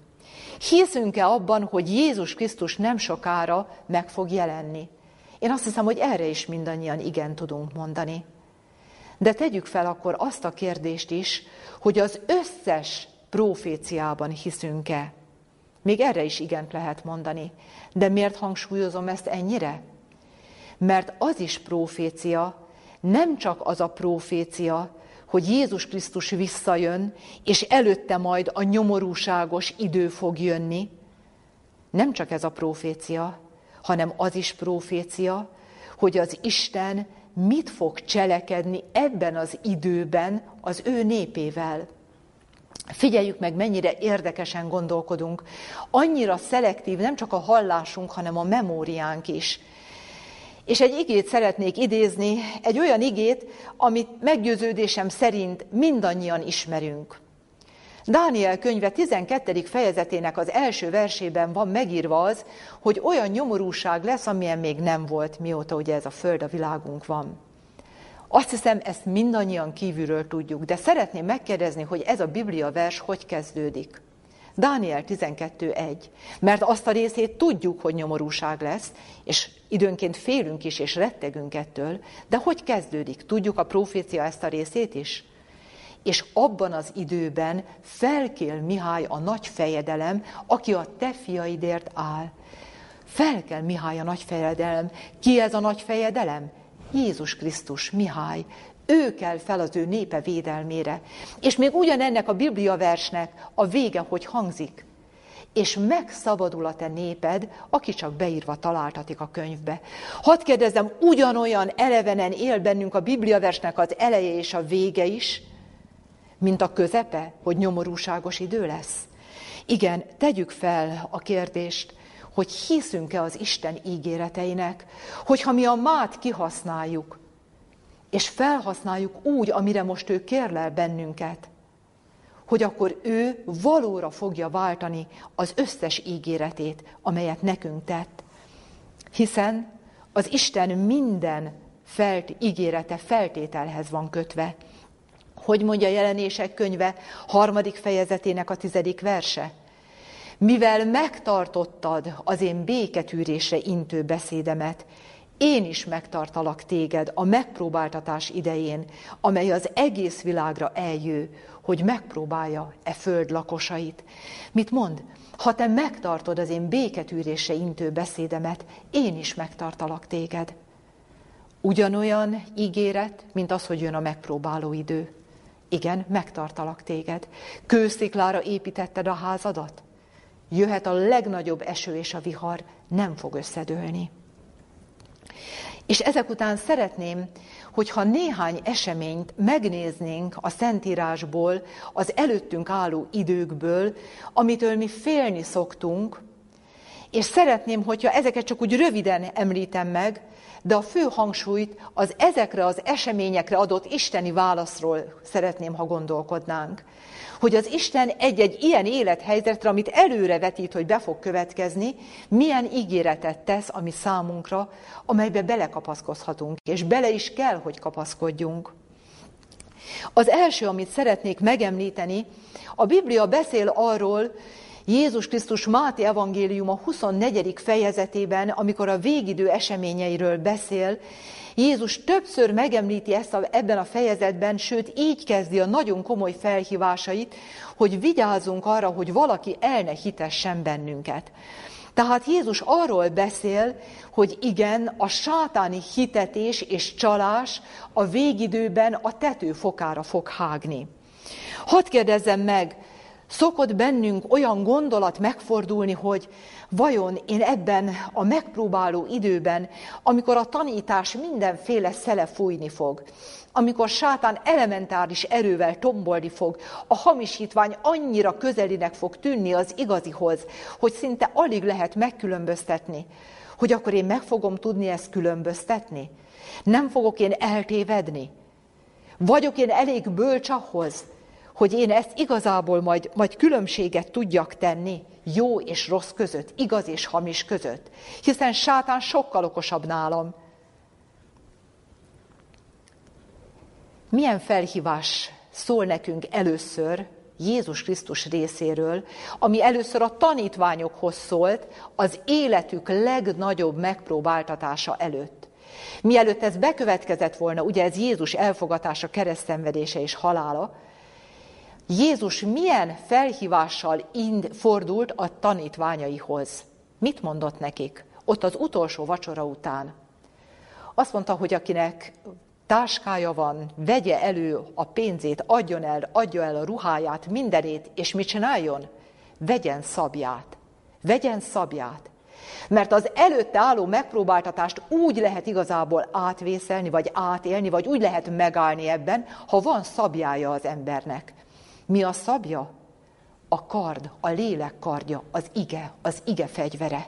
Speaker 1: Hiszünk-e abban, hogy Jézus Krisztus nem sokára meg fog jelenni? Én azt hiszem, hogy erre is mindannyian igen tudunk mondani. De tegyük fel akkor azt a kérdést is, hogy az összes proféciában hiszünk-e? Még erre is igent lehet mondani. De miért hangsúlyozom ezt ennyire? Mert az is profécia, nem csak az a profécia, hogy Jézus Krisztus visszajön, és előtte majd a nyomorúságos idő fog jönni. Nem csak ez a profécia, hanem az is profécia, hogy az Isten mit fog cselekedni ebben az időben az ő népével. Figyeljük meg, mennyire érdekesen gondolkodunk. Annyira szelektív nem csak a hallásunk, hanem a memóriánk is. És egy igét szeretnék idézni, egy olyan igét, amit meggyőződésem szerint mindannyian ismerünk. Dániel könyve 12. fejezetének az első versében van megírva az, hogy olyan nyomorúság lesz, amilyen még nem volt, mióta ugye ez a föld, a világunk van. Azt hiszem, ezt mindannyian kívülről tudjuk, de szeretném megkérdezni, hogy ez a Biblia vers hogy kezdődik. Dániel 12.1. Mert azt a részét tudjuk, hogy nyomorúság lesz, és időnként félünk is, és rettegünk ettől, de hogy kezdődik? Tudjuk a profécia ezt a részét is? És abban az időben felkél Mihály a nagy fejedelem, aki a te fiaidért áll. Felkel Mihály a nagy fejedelem. Ki ez a nagy fejedelem? Jézus Krisztus, Mihály. Ő kell fel az ő népe védelmére. És még ugyanennek a Biblia versnek a vége, hogy hangzik. És megszabadul a te néped, aki csak beírva találtatik a könyvbe. Hadd kérdezzem, ugyanolyan elevenen él bennünk a Biblia versnek az eleje és a vége is, mint a közepe, hogy nyomorúságos idő lesz? Igen, tegyük fel a kérdést, hogy hiszünk-e az Isten ígéreteinek, hogyha mi a mát kihasználjuk, és felhasználjuk úgy, amire most ő kérlel bennünket, hogy akkor ő valóra fogja váltani az összes ígéretét, amelyet nekünk tett. Hiszen az Isten minden felt, ígérete feltételhez van kötve. Hogy mondja a jelenések könyve harmadik fejezetének a tizedik verse? Mivel megtartottad az én béketűrésre intő beszédemet, én is megtartalak téged a megpróbáltatás idején, amely az egész világra eljő, hogy megpróbálja e föld lakosait. Mit mond? Ha te megtartod az én béketűrésre intő beszédemet, én is megtartalak téged. Ugyanolyan ígéret, mint az, hogy jön a megpróbáló idő. Igen, megtartalak téged. Kősziklára építetted a házadat? Jöhet a legnagyobb eső és a vihar, nem fog összedőlni. És ezek után szeretném, hogyha néhány eseményt megnéznénk a Szentírásból, az előttünk álló időkből, amitől mi félni szoktunk, és szeretném, hogyha ezeket csak úgy röviden említem meg, de a fő hangsúlyt az ezekre az eseményekre adott isteni válaszról szeretném, ha gondolkodnánk. Hogy az Isten egy-egy ilyen élethelyzetre, amit előre vetít, hogy be fog következni, milyen ígéretet tesz, ami számunkra, amelybe belekapaszkodhatunk, és bele is kell, hogy kapaszkodjunk. Az első, amit szeretnék megemlíteni, a Biblia beszél arról, Jézus Krisztus Máté evangélium a 24. fejezetében, amikor a végidő eseményeiről beszél, Jézus többször megemlíti ezt a, ebben a fejezetben, sőt így kezdi a nagyon komoly felhívásait, hogy vigyázzunk arra, hogy valaki el ne hitessen bennünket. Tehát Jézus arról beszél, hogy igen, a sátáni hitetés és csalás a végidőben a tető fokára fog hágni. Hadd kérdezzem meg, Szokott bennünk olyan gondolat megfordulni, hogy vajon én ebben a megpróbáló időben, amikor a tanítás mindenféle szele fújni fog, amikor sátán elementáris erővel tombolni fog, a hamisítvány annyira közelinek fog tűnni az igazihoz, hogy szinte alig lehet megkülönböztetni, hogy akkor én meg fogom tudni ezt különböztetni? Nem fogok én eltévedni? Vagyok én elég bölcs ahhoz, hogy én ezt igazából majd, majd különbséget tudjak tenni jó és rossz között, igaz és hamis között. Hiszen sátán sokkal okosabb nálam. Milyen felhívás szól nekünk először Jézus Krisztus részéről, ami először a tanítványokhoz szólt az életük legnagyobb megpróbáltatása előtt. Mielőtt ez bekövetkezett volna, ugye ez Jézus elfogatása, keresztszenvedése és halála, Jézus milyen felhívással ind fordult a tanítványaihoz? Mit mondott nekik? Ott az utolsó vacsora után. Azt mondta, hogy akinek táskája van, vegye elő a pénzét, adjon el, adja el a ruháját, mindenét, és mit csináljon? Vegyen szabját. Vegyen szabját. Mert az előtte álló megpróbáltatást úgy lehet igazából átvészelni, vagy átélni, vagy úgy lehet megállni ebben, ha van szabjája az embernek. Mi a szabja? A kard, a lélek kardja, az ige, az ige fegyvere.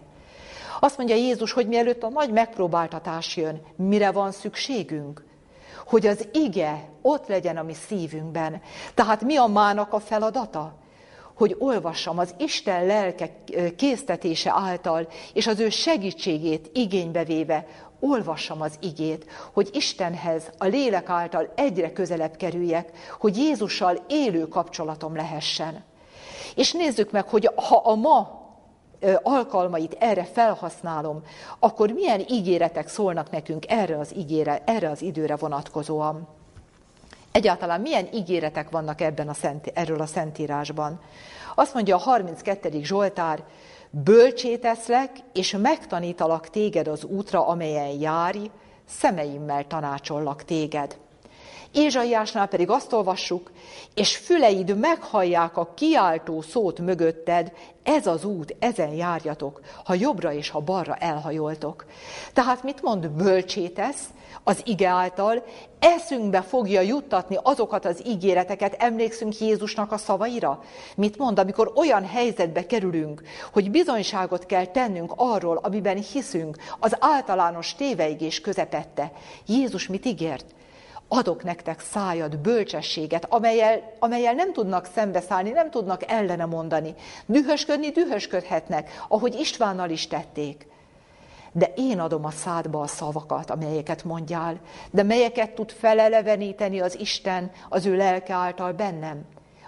Speaker 1: Azt mondja Jézus, hogy mielőtt a nagy megpróbáltatás jön, mire van szükségünk? Hogy az ige ott legyen a mi szívünkben. Tehát mi a mának a feladata? hogy olvassam az Isten lelke késztetése által, és az ő segítségét igénybe véve, olvassam az igét, hogy Istenhez a lélek által egyre közelebb kerüljek, hogy Jézussal élő kapcsolatom lehessen. És nézzük meg, hogy ha a ma alkalmait erre felhasználom, akkor milyen ígéretek szólnak nekünk erre az, ígére, erre az időre vonatkozóan. Egyáltalán milyen ígéretek vannak ebben a szent, erről a Szentírásban? Azt mondja a 32. Zsoltár, bölcsé teszlek, és megtanítalak téged az útra, amelyen járj, szemeimmel tanácsollak téged. Ézsaiásnál pedig azt olvassuk, és füleid meghallják a kiáltó szót mögötted, ez az út, ezen járjatok, ha jobbra és ha balra elhajoltok. Tehát mit mond bölcsétesz az ige által? Eszünkbe fogja juttatni azokat az ígéreteket, emlékszünk Jézusnak a szavaira? Mit mond, amikor olyan helyzetbe kerülünk, hogy bizonyságot kell tennünk arról, amiben hiszünk, az általános téveigés közepette. Jézus mit ígért? Adok nektek szájad, bölcsességet, amelyel, amelyel nem tudnak szembeszállni, nem tudnak ellene mondani. Dühösködni dühösködhetnek, ahogy Istvánnal is tették. De én adom a szádba a szavakat, amelyeket mondjál, de melyeket tud feleleveníteni az Isten az ő lelke által bennem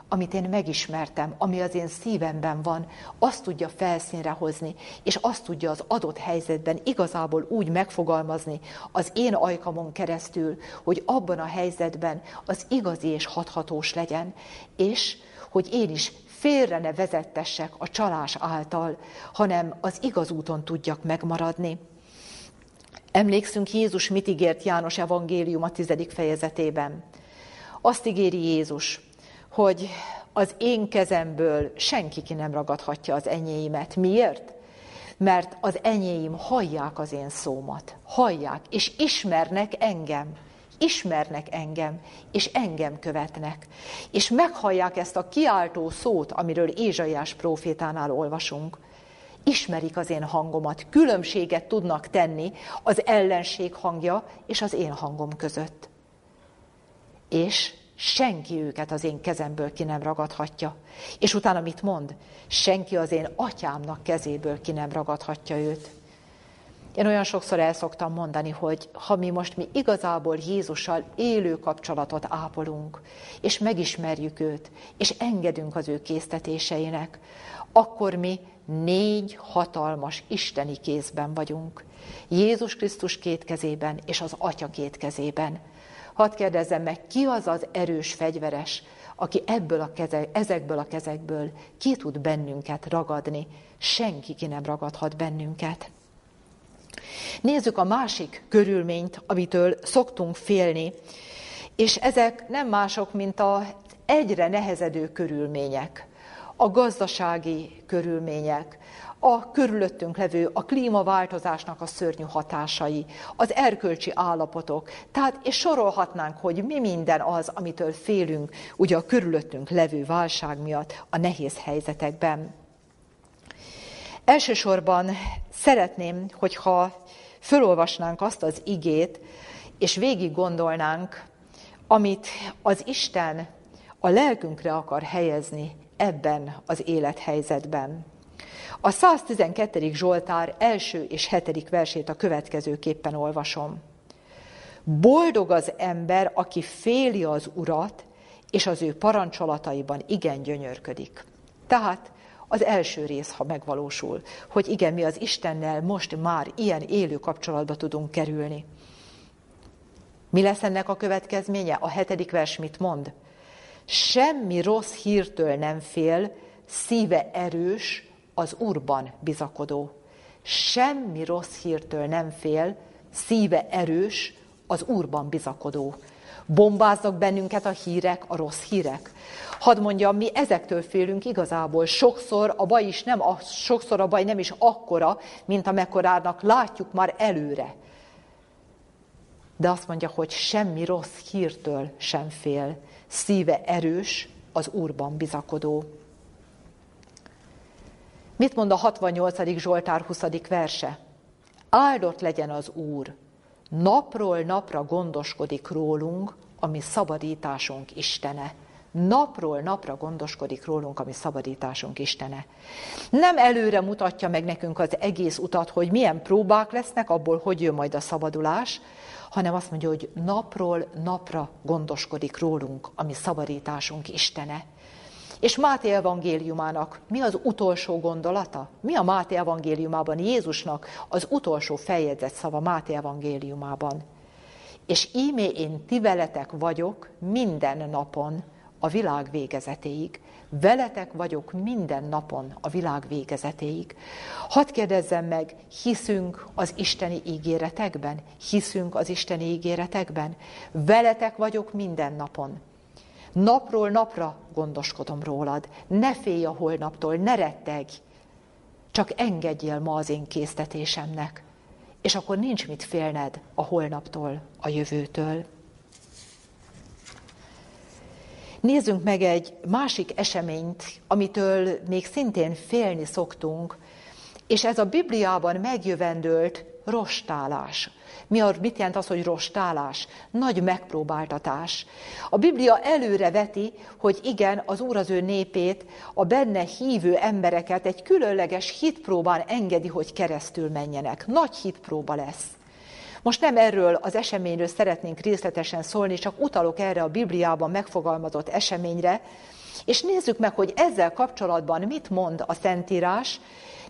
Speaker 1: amit én megismertem, ami az én szívemben van, azt tudja felszínre hozni, és azt tudja az adott helyzetben igazából úgy megfogalmazni az én ajkamon keresztül, hogy abban a helyzetben az igazi és hathatós legyen, és hogy én is félre ne vezettessek a csalás által, hanem az igaz úton tudjak megmaradni. Emlékszünk Jézus mit ígért János evangélium a tizedik fejezetében. Azt ígéri Jézus, hogy az én kezemből senki ki nem ragadhatja az enyéimet. Miért? Mert az enyéim hallják az én szómat, hallják, és ismernek engem, ismernek engem, és engem követnek. És meghallják ezt a kiáltó szót, amiről Ézsaiás profétánál olvasunk. Ismerik az én hangomat, különbséget tudnak tenni az ellenség hangja és az én hangom között. És senki őket az én kezemből ki nem ragadhatja. És utána mit mond? Senki az én atyámnak kezéből ki nem ragadhatja őt. Én olyan sokszor el szoktam mondani, hogy ha mi most mi igazából Jézussal élő kapcsolatot ápolunk, és megismerjük őt, és engedünk az ő késztetéseinek, akkor mi négy hatalmas isteni kézben vagyunk. Jézus Krisztus két kezében, és az Atya két kezében. Hadd kérdezzem meg, ki az az erős fegyveres, aki ebből a keze, ezekből a kezekből ki tud bennünket ragadni. Senki ki nem ragadhat bennünket. Nézzük a másik körülményt, amitől szoktunk félni, és ezek nem mások, mint az egyre nehezedő körülmények, a gazdasági körülmények, a körülöttünk levő, a klímaváltozásnak a szörnyű hatásai, az erkölcsi állapotok. Tehát, és sorolhatnánk, hogy mi minden az, amitől félünk, ugye a körülöttünk levő válság miatt a nehéz helyzetekben. Elsősorban szeretném, hogyha fölolvasnánk azt az igét, és végig gondolnánk, amit az Isten a lelkünkre akar helyezni ebben az élethelyzetben. A 112. Zsoltár első és hetedik versét a következőképpen olvasom. Boldog az ember, aki féli az urat, és az ő parancsolataiban igen gyönyörködik. Tehát az első rész, ha megvalósul, hogy igen, mi az Istennel most már ilyen élő kapcsolatba tudunk kerülni. Mi lesz ennek a következménye? A hetedik vers mit mond? Semmi rossz hírtől nem fél, szíve erős, az Úrban bizakodó. Semmi rossz hírtől nem fél, szíve erős, az Úrban bizakodó. Bombáznak bennünket a hírek, a rossz hírek. Hadd mondjam, mi ezektől félünk igazából. Sokszor a baj is nem, sokszor a baj nem is akkora, mint amekkorának látjuk már előre. De azt mondja, hogy semmi rossz hírtől sem fél. Szíve erős, az Úrban bizakodó. Mit mond a 68. Zsoltár 20. verse? Áldott legyen az Úr, napról napra gondoskodik rólunk, ami szabadításunk Istene. Napról napra gondoskodik rólunk, ami szabadításunk Istene. Nem előre mutatja meg nekünk az egész utat, hogy milyen próbák lesznek, abból hogy jön majd a szabadulás, hanem azt mondja, hogy napról napra gondoskodik rólunk, ami szabadításunk Istene. És Máté evangéliumának mi az utolsó gondolata? Mi a Máté evangéliumában Jézusnak az utolsó feljegyzett szava Máté evangéliumában? És ímé én ti veletek vagyok minden napon a világ végezetéig. Veletek vagyok minden napon a világ végezetéig. Hadd kérdezzem meg, hiszünk az isteni ígéretekben? Hiszünk az isteni ígéretekben? Veletek vagyok minden napon. Napról napra gondoskodom rólad. Ne félj a holnaptól, ne rettegj. Csak engedjél ma az én késztetésemnek. És akkor nincs mit félned a holnaptól, a jövőtől. Nézzünk meg egy másik eseményt, amitől még szintén félni szoktunk, és ez a Bibliában megjövendőlt rostálás. Mi a, mit jelent az, hogy rostálás? Nagy megpróbáltatás. A Biblia előre veti, hogy igen, az Úr az ő népét, a benne hívő embereket egy különleges hitpróbán engedi, hogy keresztül menjenek. Nagy hitpróba lesz. Most nem erről az eseményről szeretnénk részletesen szólni, csak utalok erre a Bibliában megfogalmazott eseményre, és nézzük meg, hogy ezzel kapcsolatban mit mond a Szentírás,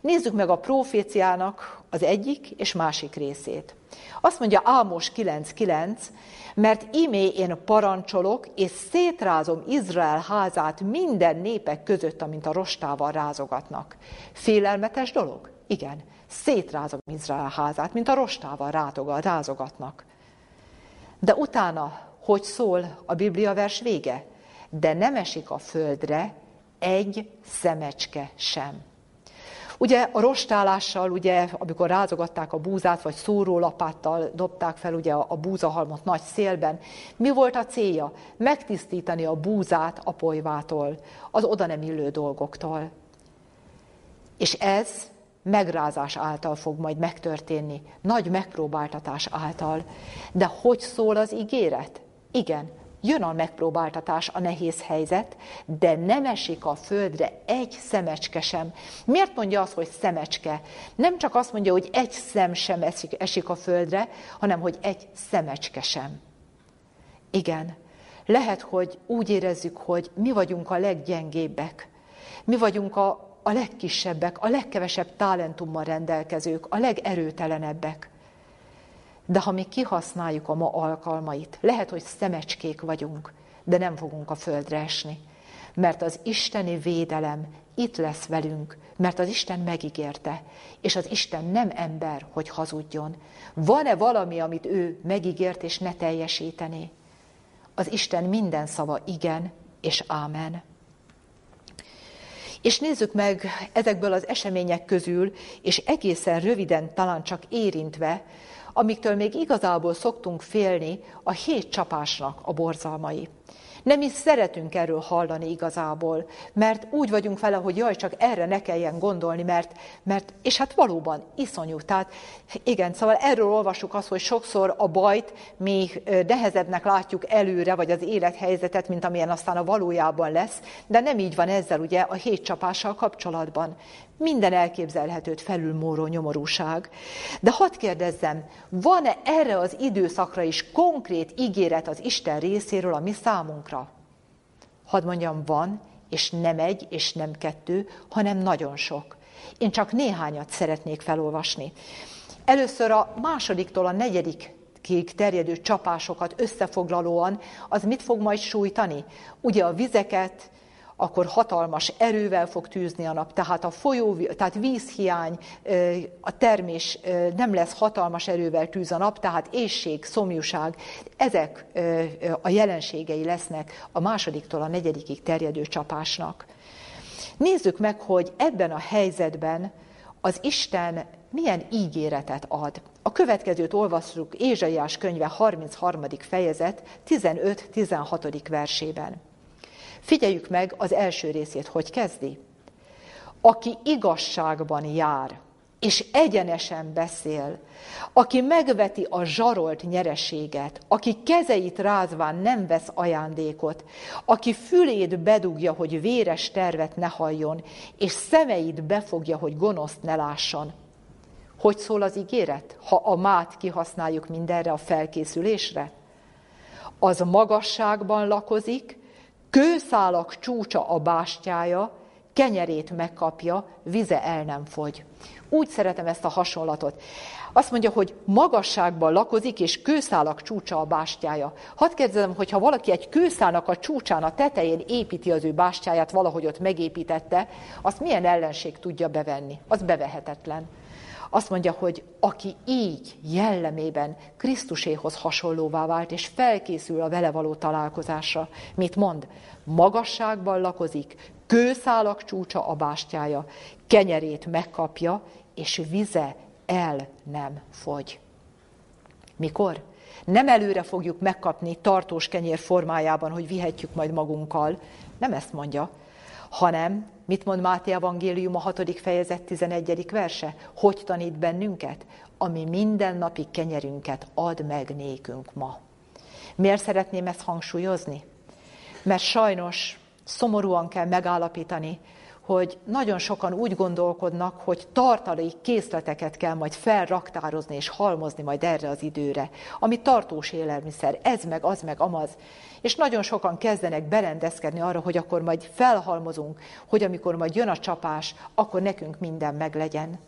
Speaker 1: nézzük meg a proféciának az egyik és másik részét. Azt mondja Ámos 9.9, mert imé én parancsolok, és szétrázom Izrael házát minden népek között, amint a rostával rázogatnak. Félelmetes dolog? Igen szétrázom Izrael házát, mint a rostával rátogal, rázogatnak. De utána, hogy szól a Biblia vers vége? De nem esik a földre egy szemecske sem. Ugye a rostálással, ugye, amikor rázogatták a búzát, vagy szórólapáttal dobták fel ugye a búzahalmot nagy szélben, mi volt a célja? Megtisztítani a búzát a polyvától, az oda nem illő dolgoktól. És ez megrázás által fog majd megtörténni, nagy megpróbáltatás által. De hogy szól az ígéret? Igen, jön a megpróbáltatás, a nehéz helyzet, de nem esik a földre egy szemecske sem. Miért mondja azt, hogy szemecske? Nem csak azt mondja, hogy egy szem sem esik, esik a földre, hanem hogy egy szemecske sem. Igen, lehet, hogy úgy érezzük, hogy mi vagyunk a leggyengébbek. Mi vagyunk a a legkisebbek, a legkevesebb talentummal rendelkezők, a legerőtelenebbek. De ha mi kihasználjuk a ma alkalmait, lehet, hogy szemecskék vagyunk, de nem fogunk a földre esni. Mert az isteni védelem itt lesz velünk, mert az Isten megígérte, és az Isten nem ember, hogy hazudjon. Van-e valami, amit ő megígért, és ne teljesítené? Az Isten minden szava igen és ámen. És nézzük meg ezekből az események közül, és egészen röviden talán csak érintve, amiktől még igazából szoktunk félni, a hét csapásnak a borzalmai. Nem is szeretünk erről hallani igazából, mert úgy vagyunk vele, hogy jaj, csak erre ne kelljen gondolni, mert, mert és hát valóban iszonyú. Tehát igen, szóval erről olvasjuk azt, hogy sokszor a bajt mi nehezebbnek látjuk előre, vagy az élethelyzetet, mint amilyen aztán a valójában lesz, de nem így van ezzel ugye a hét csapással kapcsolatban. Minden elképzelhetőt felülmóró nyomorúság. De hadd kérdezzem, van-e erre az időszakra is konkrét ígéret az Isten részéről a mi számunkra? Hadd mondjam, van, és nem egy, és nem kettő, hanem nagyon sok. Én csak néhányat szeretnék felolvasni. Először a másodiktól a negyedikig terjedő csapásokat összefoglalóan, az mit fog majd sújtani? Ugye a vizeket, akkor hatalmas erővel fog tűzni a nap, tehát a folyó, tehát vízhiány, a termés nem lesz hatalmas erővel tűz a nap, tehát ésség, szomjúság, ezek a jelenségei lesznek a másodiktól a negyedikig terjedő csapásnak. Nézzük meg, hogy ebben a helyzetben az Isten milyen ígéretet ad. A következőt olvassuk Ézsaiás könyve 33. fejezet 15-16. versében. Figyeljük meg az első részét, hogy kezdi. Aki igazságban jár, és egyenesen beszél, aki megveti a zsarolt nyereséget, aki kezeit rázván nem vesz ajándékot, aki fülét bedugja, hogy véres tervet ne halljon, és szemeit befogja, hogy gonoszt ne lásson. Hogy szól az ígéret, ha a mát kihasználjuk mindenre a felkészülésre? Az magasságban lakozik, kőszálak csúcsa a bástyája, kenyerét megkapja, vize el nem fogy. Úgy szeretem ezt a hasonlatot. Azt mondja, hogy magasságban lakozik, és kőszálak csúcsa a bástyája. Hadd kérdezem, hogy ha valaki egy kőszálnak a csúcsán, a tetején építi az ő bástyáját, valahogy ott megépítette, azt milyen ellenség tudja bevenni? Az bevehetetlen. Azt mondja, hogy aki így jellemében Krisztuséhoz hasonlóvá vált, és felkészül a vele való találkozásra, mit mond? Magasságban lakozik, kőszálak csúcsa a bástyája, kenyerét megkapja, és vize el nem fogy. Mikor? Nem előre fogjuk megkapni tartós kenyér formájában, hogy vihetjük majd magunkkal. Nem ezt mondja, hanem mit mond Máté Evangélium a 6. fejezet 11. verse? Hogy tanít bennünket? Ami mindennapi kenyerünket ad meg nékünk ma. Miért szeretném ezt hangsúlyozni? Mert sajnos szomorúan kell megállapítani, hogy nagyon sokan úgy gondolkodnak, hogy tartalék készleteket kell majd felraktározni és halmozni majd erre az időre, ami tartós élelmiszer, ez meg, az meg, amaz. És nagyon sokan kezdenek berendezkedni arra, hogy akkor majd felhalmozunk, hogy amikor majd jön a csapás, akkor nekünk minden meglegyen.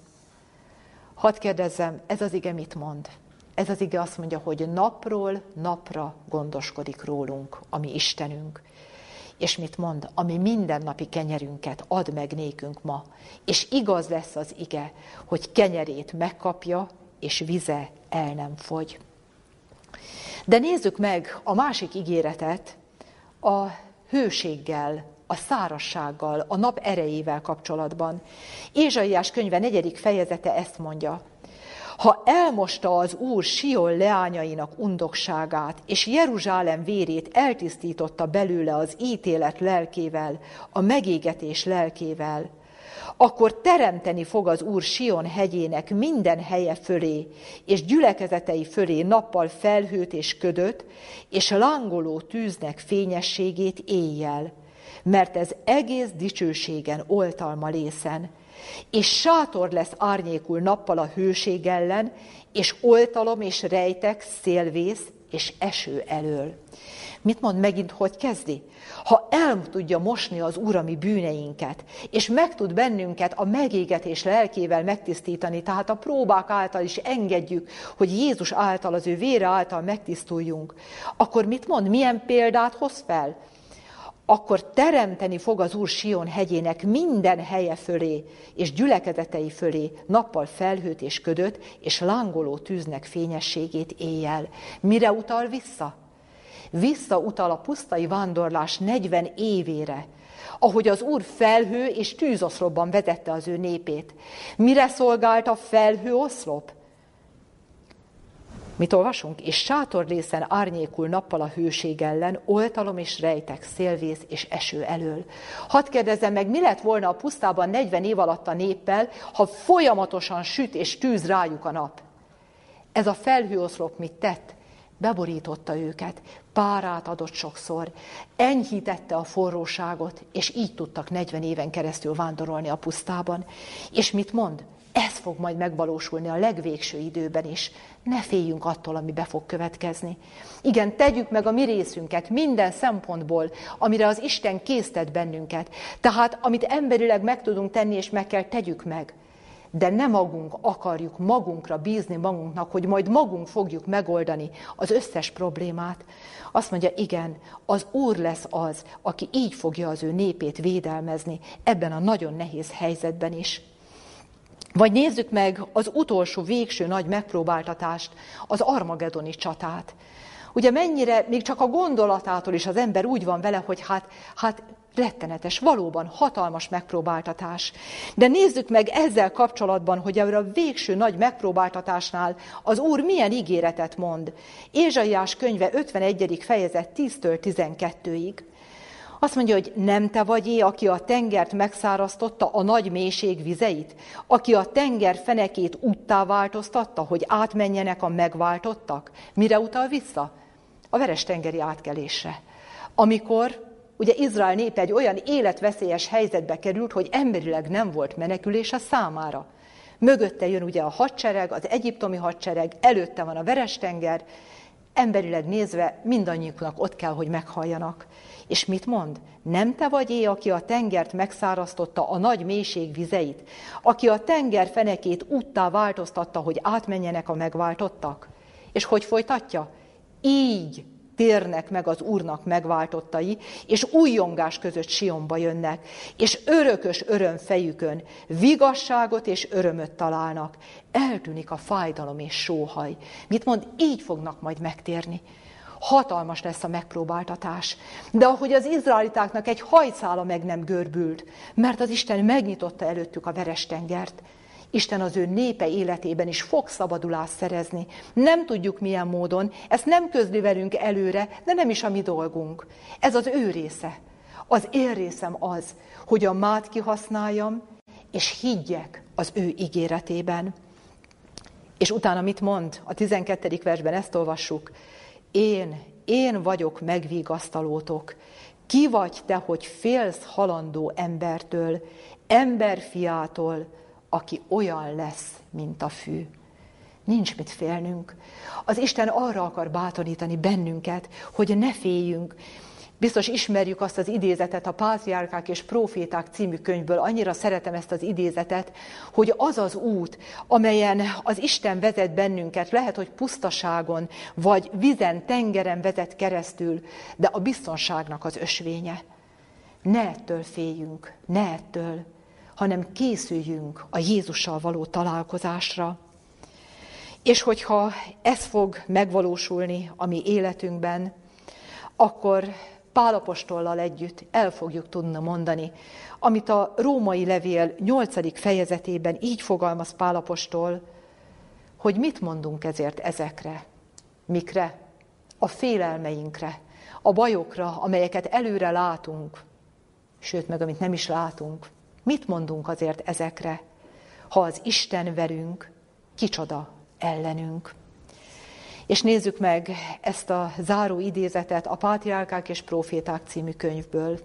Speaker 1: Hadd kérdezzem, ez az ige mit mond? Ez az ige azt mondja, hogy napról napra gondoskodik rólunk, ami Istenünk. És mit mond? Ami mindennapi kenyerünket ad meg nékünk ma. És igaz lesz az ige, hogy kenyerét megkapja, és vize el nem fogy. De nézzük meg a másik ígéretet a hőséggel, a szárassággal, a nap erejével kapcsolatban. Ézsaiás könyve negyedik fejezete ezt mondja. Ha elmosta az Úr Sion leányainak undokságát, és Jeruzsálem vérét eltisztította belőle az ítélet lelkével, a megégetés lelkével, akkor teremteni fog az Úr Sion hegyének minden helye fölé, és gyülekezetei fölé nappal felhőt és ködöt, és lángoló tűznek fényességét éjjel, mert ez egész dicsőségen oltalma lészen, és sátor lesz árnyékul nappal a hőség ellen, és oltalom és rejtek szélvész és eső elől. Mit mond megint, hogy kezdi? Ha el tudja mosni az Úr a bűneinket, és meg tud bennünket a megégetés lelkével megtisztítani, tehát a próbák által is engedjük, hogy Jézus által, az ő vére által megtisztuljunk, akkor mit mond? Milyen példát hoz fel? Akkor teremteni fog az Úr Sion hegyének minden helye fölé, és gyülekezetei fölé nappal felhőt és ködöt, és lángoló tűznek fényességét éjjel. Mire utal vissza? Visszautal a pusztai vándorlás 40 évére, ahogy az Úr felhő és tűzoszlopban vezette az ő népét. Mire szolgált a felhő oszlop? Mit olvasunk? És sátorlészen árnyékul nappal a hőség ellen, oltalom és rejtek, szélvész és eső elől. Hadd kérdezzem meg, mi lett volna a pusztában 40 év alatt a néppel, ha folyamatosan süt és tűz rájuk a nap? Ez a felhőoszlop mit tett? Beborította őket, párát adott sokszor, enyhítette a forróságot, és így tudtak 40 éven keresztül vándorolni a pusztában. És mit mond? Ez fog majd megvalósulni a legvégső időben is. Ne féljünk attól, ami be fog következni. Igen, tegyük meg a mi részünket minden szempontból, amire az Isten késztet bennünket. Tehát, amit emberileg meg tudunk tenni, és meg kell tegyük meg. de nem magunk akarjuk magunkra bízni magunknak, hogy majd magunk fogjuk megoldani az összes problémát. Azt mondja, igen, az Úr lesz az, aki így fogja az ő népét védelmezni ebben a nagyon nehéz helyzetben is. Vagy nézzük meg az utolsó, végső nagy megpróbáltatást, az Armagedoni csatát. Ugye mennyire, még csak a gondolatától is az ember úgy van vele, hogy hát, hát rettenetes, valóban hatalmas megpróbáltatás. De nézzük meg ezzel kapcsolatban, hogy erre a végső nagy megpróbáltatásnál az Úr milyen ígéretet mond. Ézsaiás könyve 51. fejezet 10-től 12-ig. Azt mondja, hogy nem te vagy aki a tengert megszárasztotta a nagy mélység vizeit, aki a tenger fenekét úttá változtatta, hogy átmenjenek a megváltottak. Mire utal vissza? A veres tengeri átkelésre. Amikor ugye Izrael népe egy olyan életveszélyes helyzetbe került, hogy emberileg nem volt menekülés a számára. Mögötte jön ugye a hadsereg, az egyiptomi hadsereg, előtte van a Verestenger, emberileg nézve mindannyiuknak ott kell, hogy meghalljanak. És mit mond? Nem te vagy é, aki a tengert megszárasztotta a nagy mélység vizeit, aki a tenger fenekét úttá változtatta, hogy átmenjenek a megváltottak? És hogy folytatja? Így térnek meg az Úrnak megváltottai, és újongás között Sionba jönnek, és örökös öröm fejükön vigasságot és örömöt találnak. Eltűnik a fájdalom és sóhaj. Mit mond? Így fognak majd megtérni. Hatalmas lesz a megpróbáltatás. De ahogy az izraelitáknak egy hajszála meg nem görbült, mert az Isten megnyitotta előttük a veres tengert, Isten az ő népe életében is fog szabadulást szerezni. Nem tudjuk milyen módon, ezt nem közli velünk előre, de nem is a mi dolgunk. Ez az ő része. Az én részem az, hogy a mát kihasználjam, és higgyek az ő ígéretében. És utána mit mond? A 12. versben ezt olvassuk. Én, én vagyok megvigasztalótok. Ki vagy te, hogy félsz halandó embertől, emberfiától, aki olyan lesz, mint a fű. Nincs mit félnünk. Az Isten arra akar bátorítani bennünket, hogy ne féljünk. Biztos ismerjük azt az idézetet a Pátriárkák és Proféták című könyvből. Annyira szeretem ezt az idézetet, hogy az az út, amelyen az Isten vezet bennünket, lehet, hogy pusztaságon, vagy vizen, tengeren vezet keresztül, de a biztonságnak az ösvénye. Ne ettől féljünk, ne ettől hanem készüljünk a Jézussal való találkozásra. És hogyha ez fog megvalósulni a mi életünkben, akkor Pálapostollal együtt el fogjuk tudni mondani, amit a római levél 8. fejezetében így fogalmaz Pálapostól, hogy mit mondunk ezért ezekre, mikre, a félelmeinkre, a bajokra, amelyeket előre látunk, sőt, meg amit nem is látunk. Mit mondunk azért ezekre? Ha az Isten velünk, kicsoda ellenünk? És nézzük meg ezt a záró idézetet a Pátriárkák és Proféták című könyvből.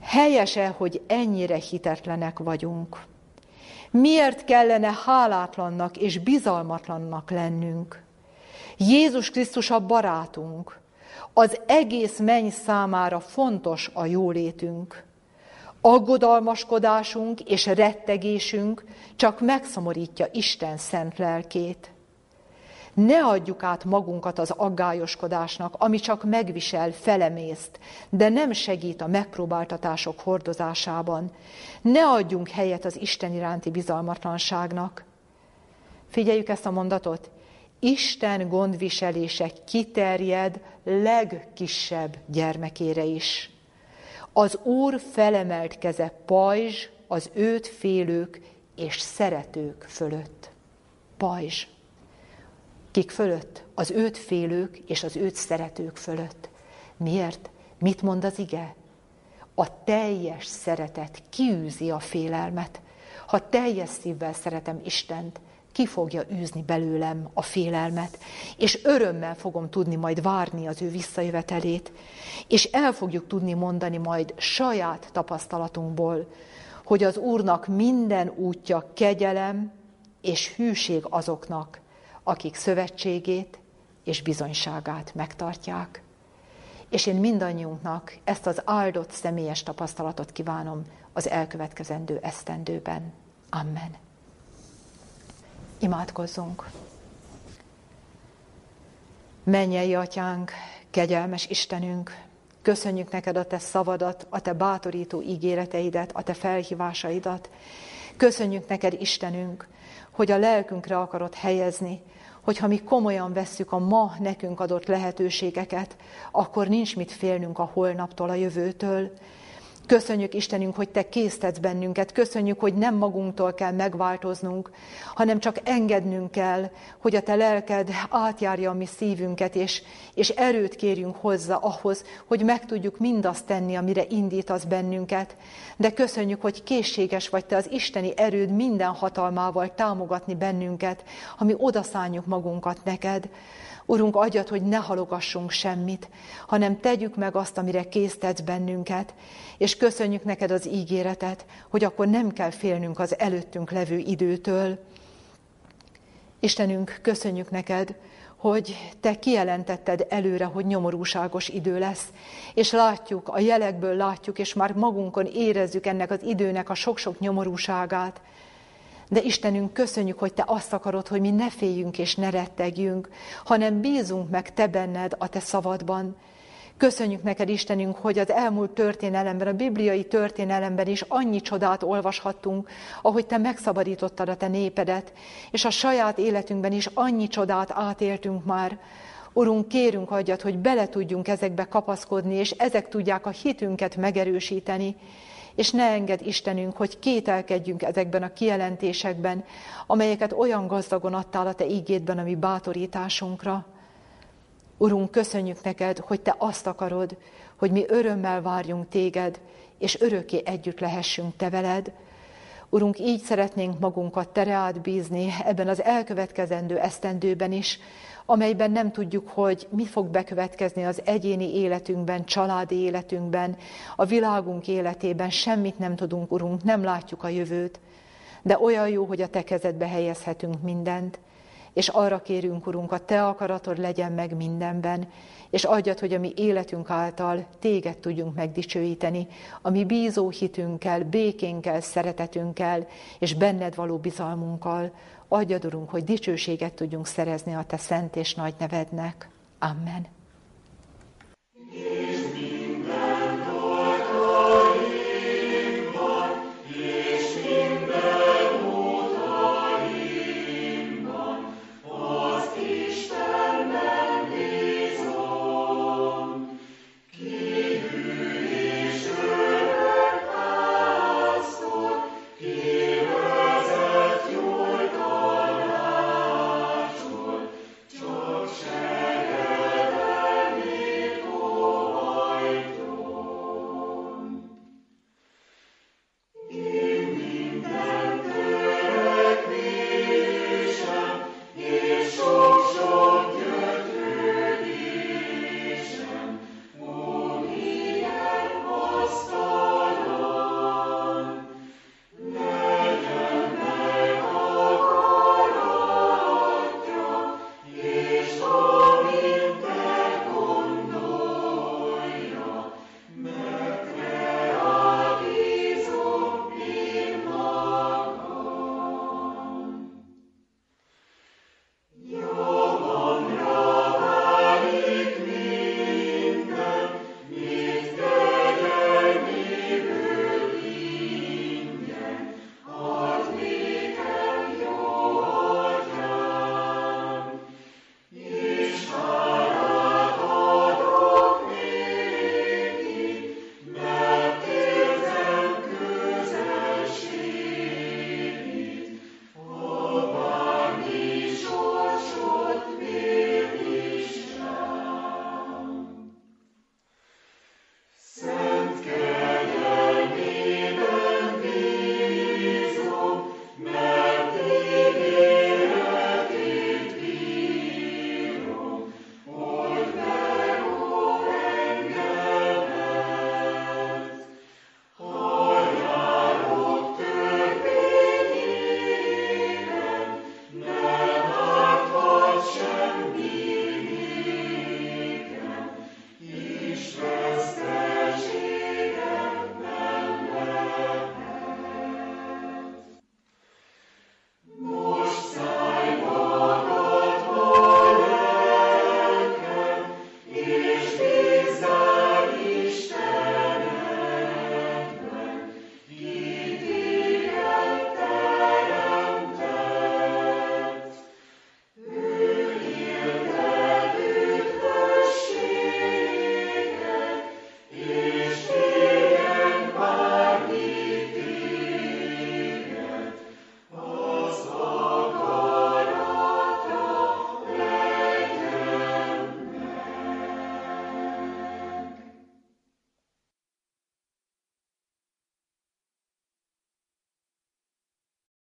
Speaker 1: Helyese, hogy ennyire hitetlenek vagyunk? Miért kellene hálátlannak és bizalmatlannak lennünk? Jézus Krisztus a barátunk. Az egész menny számára fontos a jólétünk. Aggodalmaskodásunk és rettegésünk csak megszomorítja Isten szent lelkét. Ne adjuk át magunkat az aggályoskodásnak, ami csak megvisel, felemészt, de nem segít a megpróbáltatások hordozásában. Ne adjunk helyet az Isten iránti bizalmatlanságnak. Figyeljük ezt a mondatot. Isten gondviselése kiterjed legkisebb gyermekére is. Az Úr felemelt keze pajzs az őt félők és szeretők fölött. Pajzs. Kik fölött? Az őt félők és az őt szeretők fölött. Miért? Mit mond az ige? A teljes szeretet kiűzi a félelmet. Ha teljes szívvel szeretem Istent, ki fogja űzni belőlem a félelmet, és örömmel fogom tudni majd várni az ő visszajövetelét, és el fogjuk tudni mondani majd saját tapasztalatunkból, hogy az Úrnak minden útja kegyelem és hűség azoknak, akik szövetségét és bizonyságát megtartják. És én mindannyiunknak ezt az áldott személyes tapasztalatot kívánom az elkövetkezendő esztendőben. Amen. Imádkozzunk! Mennyei atyánk, kegyelmes Istenünk, köszönjük neked a te szavadat, a te bátorító ígéreteidet, a te felhívásaidat. Köszönjük neked, Istenünk, hogy a lelkünkre akarod helyezni, hogyha mi komolyan vesszük a ma nekünk adott lehetőségeket, akkor nincs mit félnünk a holnaptól, a jövőtől. Köszönjük Istenünk, hogy Te késztetsz bennünket, köszönjük, hogy nem magunktól kell megváltoznunk, hanem csak engednünk kell, hogy a Te lelked átjárja a mi szívünket, és, és erőt kérjünk hozzá ahhoz, hogy meg tudjuk mindazt tenni, amire indítasz bennünket. De köszönjük, hogy készséges vagy Te az isteni erőd minden hatalmával támogatni bennünket, ami odaszánjuk magunkat neked. Urunk, adjad, hogy ne halogassunk semmit, hanem tegyük meg azt, amire késztetsz bennünket, és köszönjük neked az ígéretet, hogy akkor nem kell félnünk az előttünk levő időtől. Istenünk, köszönjük neked, hogy te kijelentetted előre, hogy nyomorúságos idő lesz, és látjuk, a jelekből látjuk, és már magunkon érezzük ennek az időnek a sok-sok nyomorúságát, de Istenünk, köszönjük, hogy Te azt akarod, hogy mi ne féljünk és ne rettegjünk, hanem bízunk meg Te benned a Te szavadban. Köszönjük neked, Istenünk, hogy az elmúlt történelemben, a bibliai történelemben is annyi csodát olvashattunk, ahogy Te megszabadítottad a Te népedet, és a saját életünkben is annyi csodát átéltünk már. Urunk, kérünk adjat, hogy bele tudjunk ezekbe kapaszkodni, és ezek tudják a hitünket megerősíteni, és ne enged Istenünk, hogy kételkedjünk ezekben a kijelentésekben, amelyeket olyan gazdagon adtál a Te ígédben, ami bátorításunkra. Urunk, köszönjük neked, hogy Te azt akarod, hogy mi örömmel várjunk Téged, és örökké együtt lehessünk Te veled. Urunk, így szeretnénk magunkat Te bízni ebben az elkövetkezendő esztendőben is, amelyben nem tudjuk, hogy mi fog bekövetkezni az egyéni életünkben, családi életünkben, a világunk életében, semmit nem tudunk, Urunk, nem látjuk a jövőt, de olyan jó, hogy a Te kezedbe helyezhetünk mindent, és arra kérünk, Urunk, a Te akaratod legyen meg mindenben, és adjad, hogy a mi életünk által Téged tudjunk megdicsőíteni, a mi bízó hitünkkel, békénkkel, szeretetünkkel, és benned való bizalmunkkal, Adjad, Urunk, hogy dicsőséget tudjunk szerezni a Te szent és nagy nevednek. Amen.
Speaker 2: Send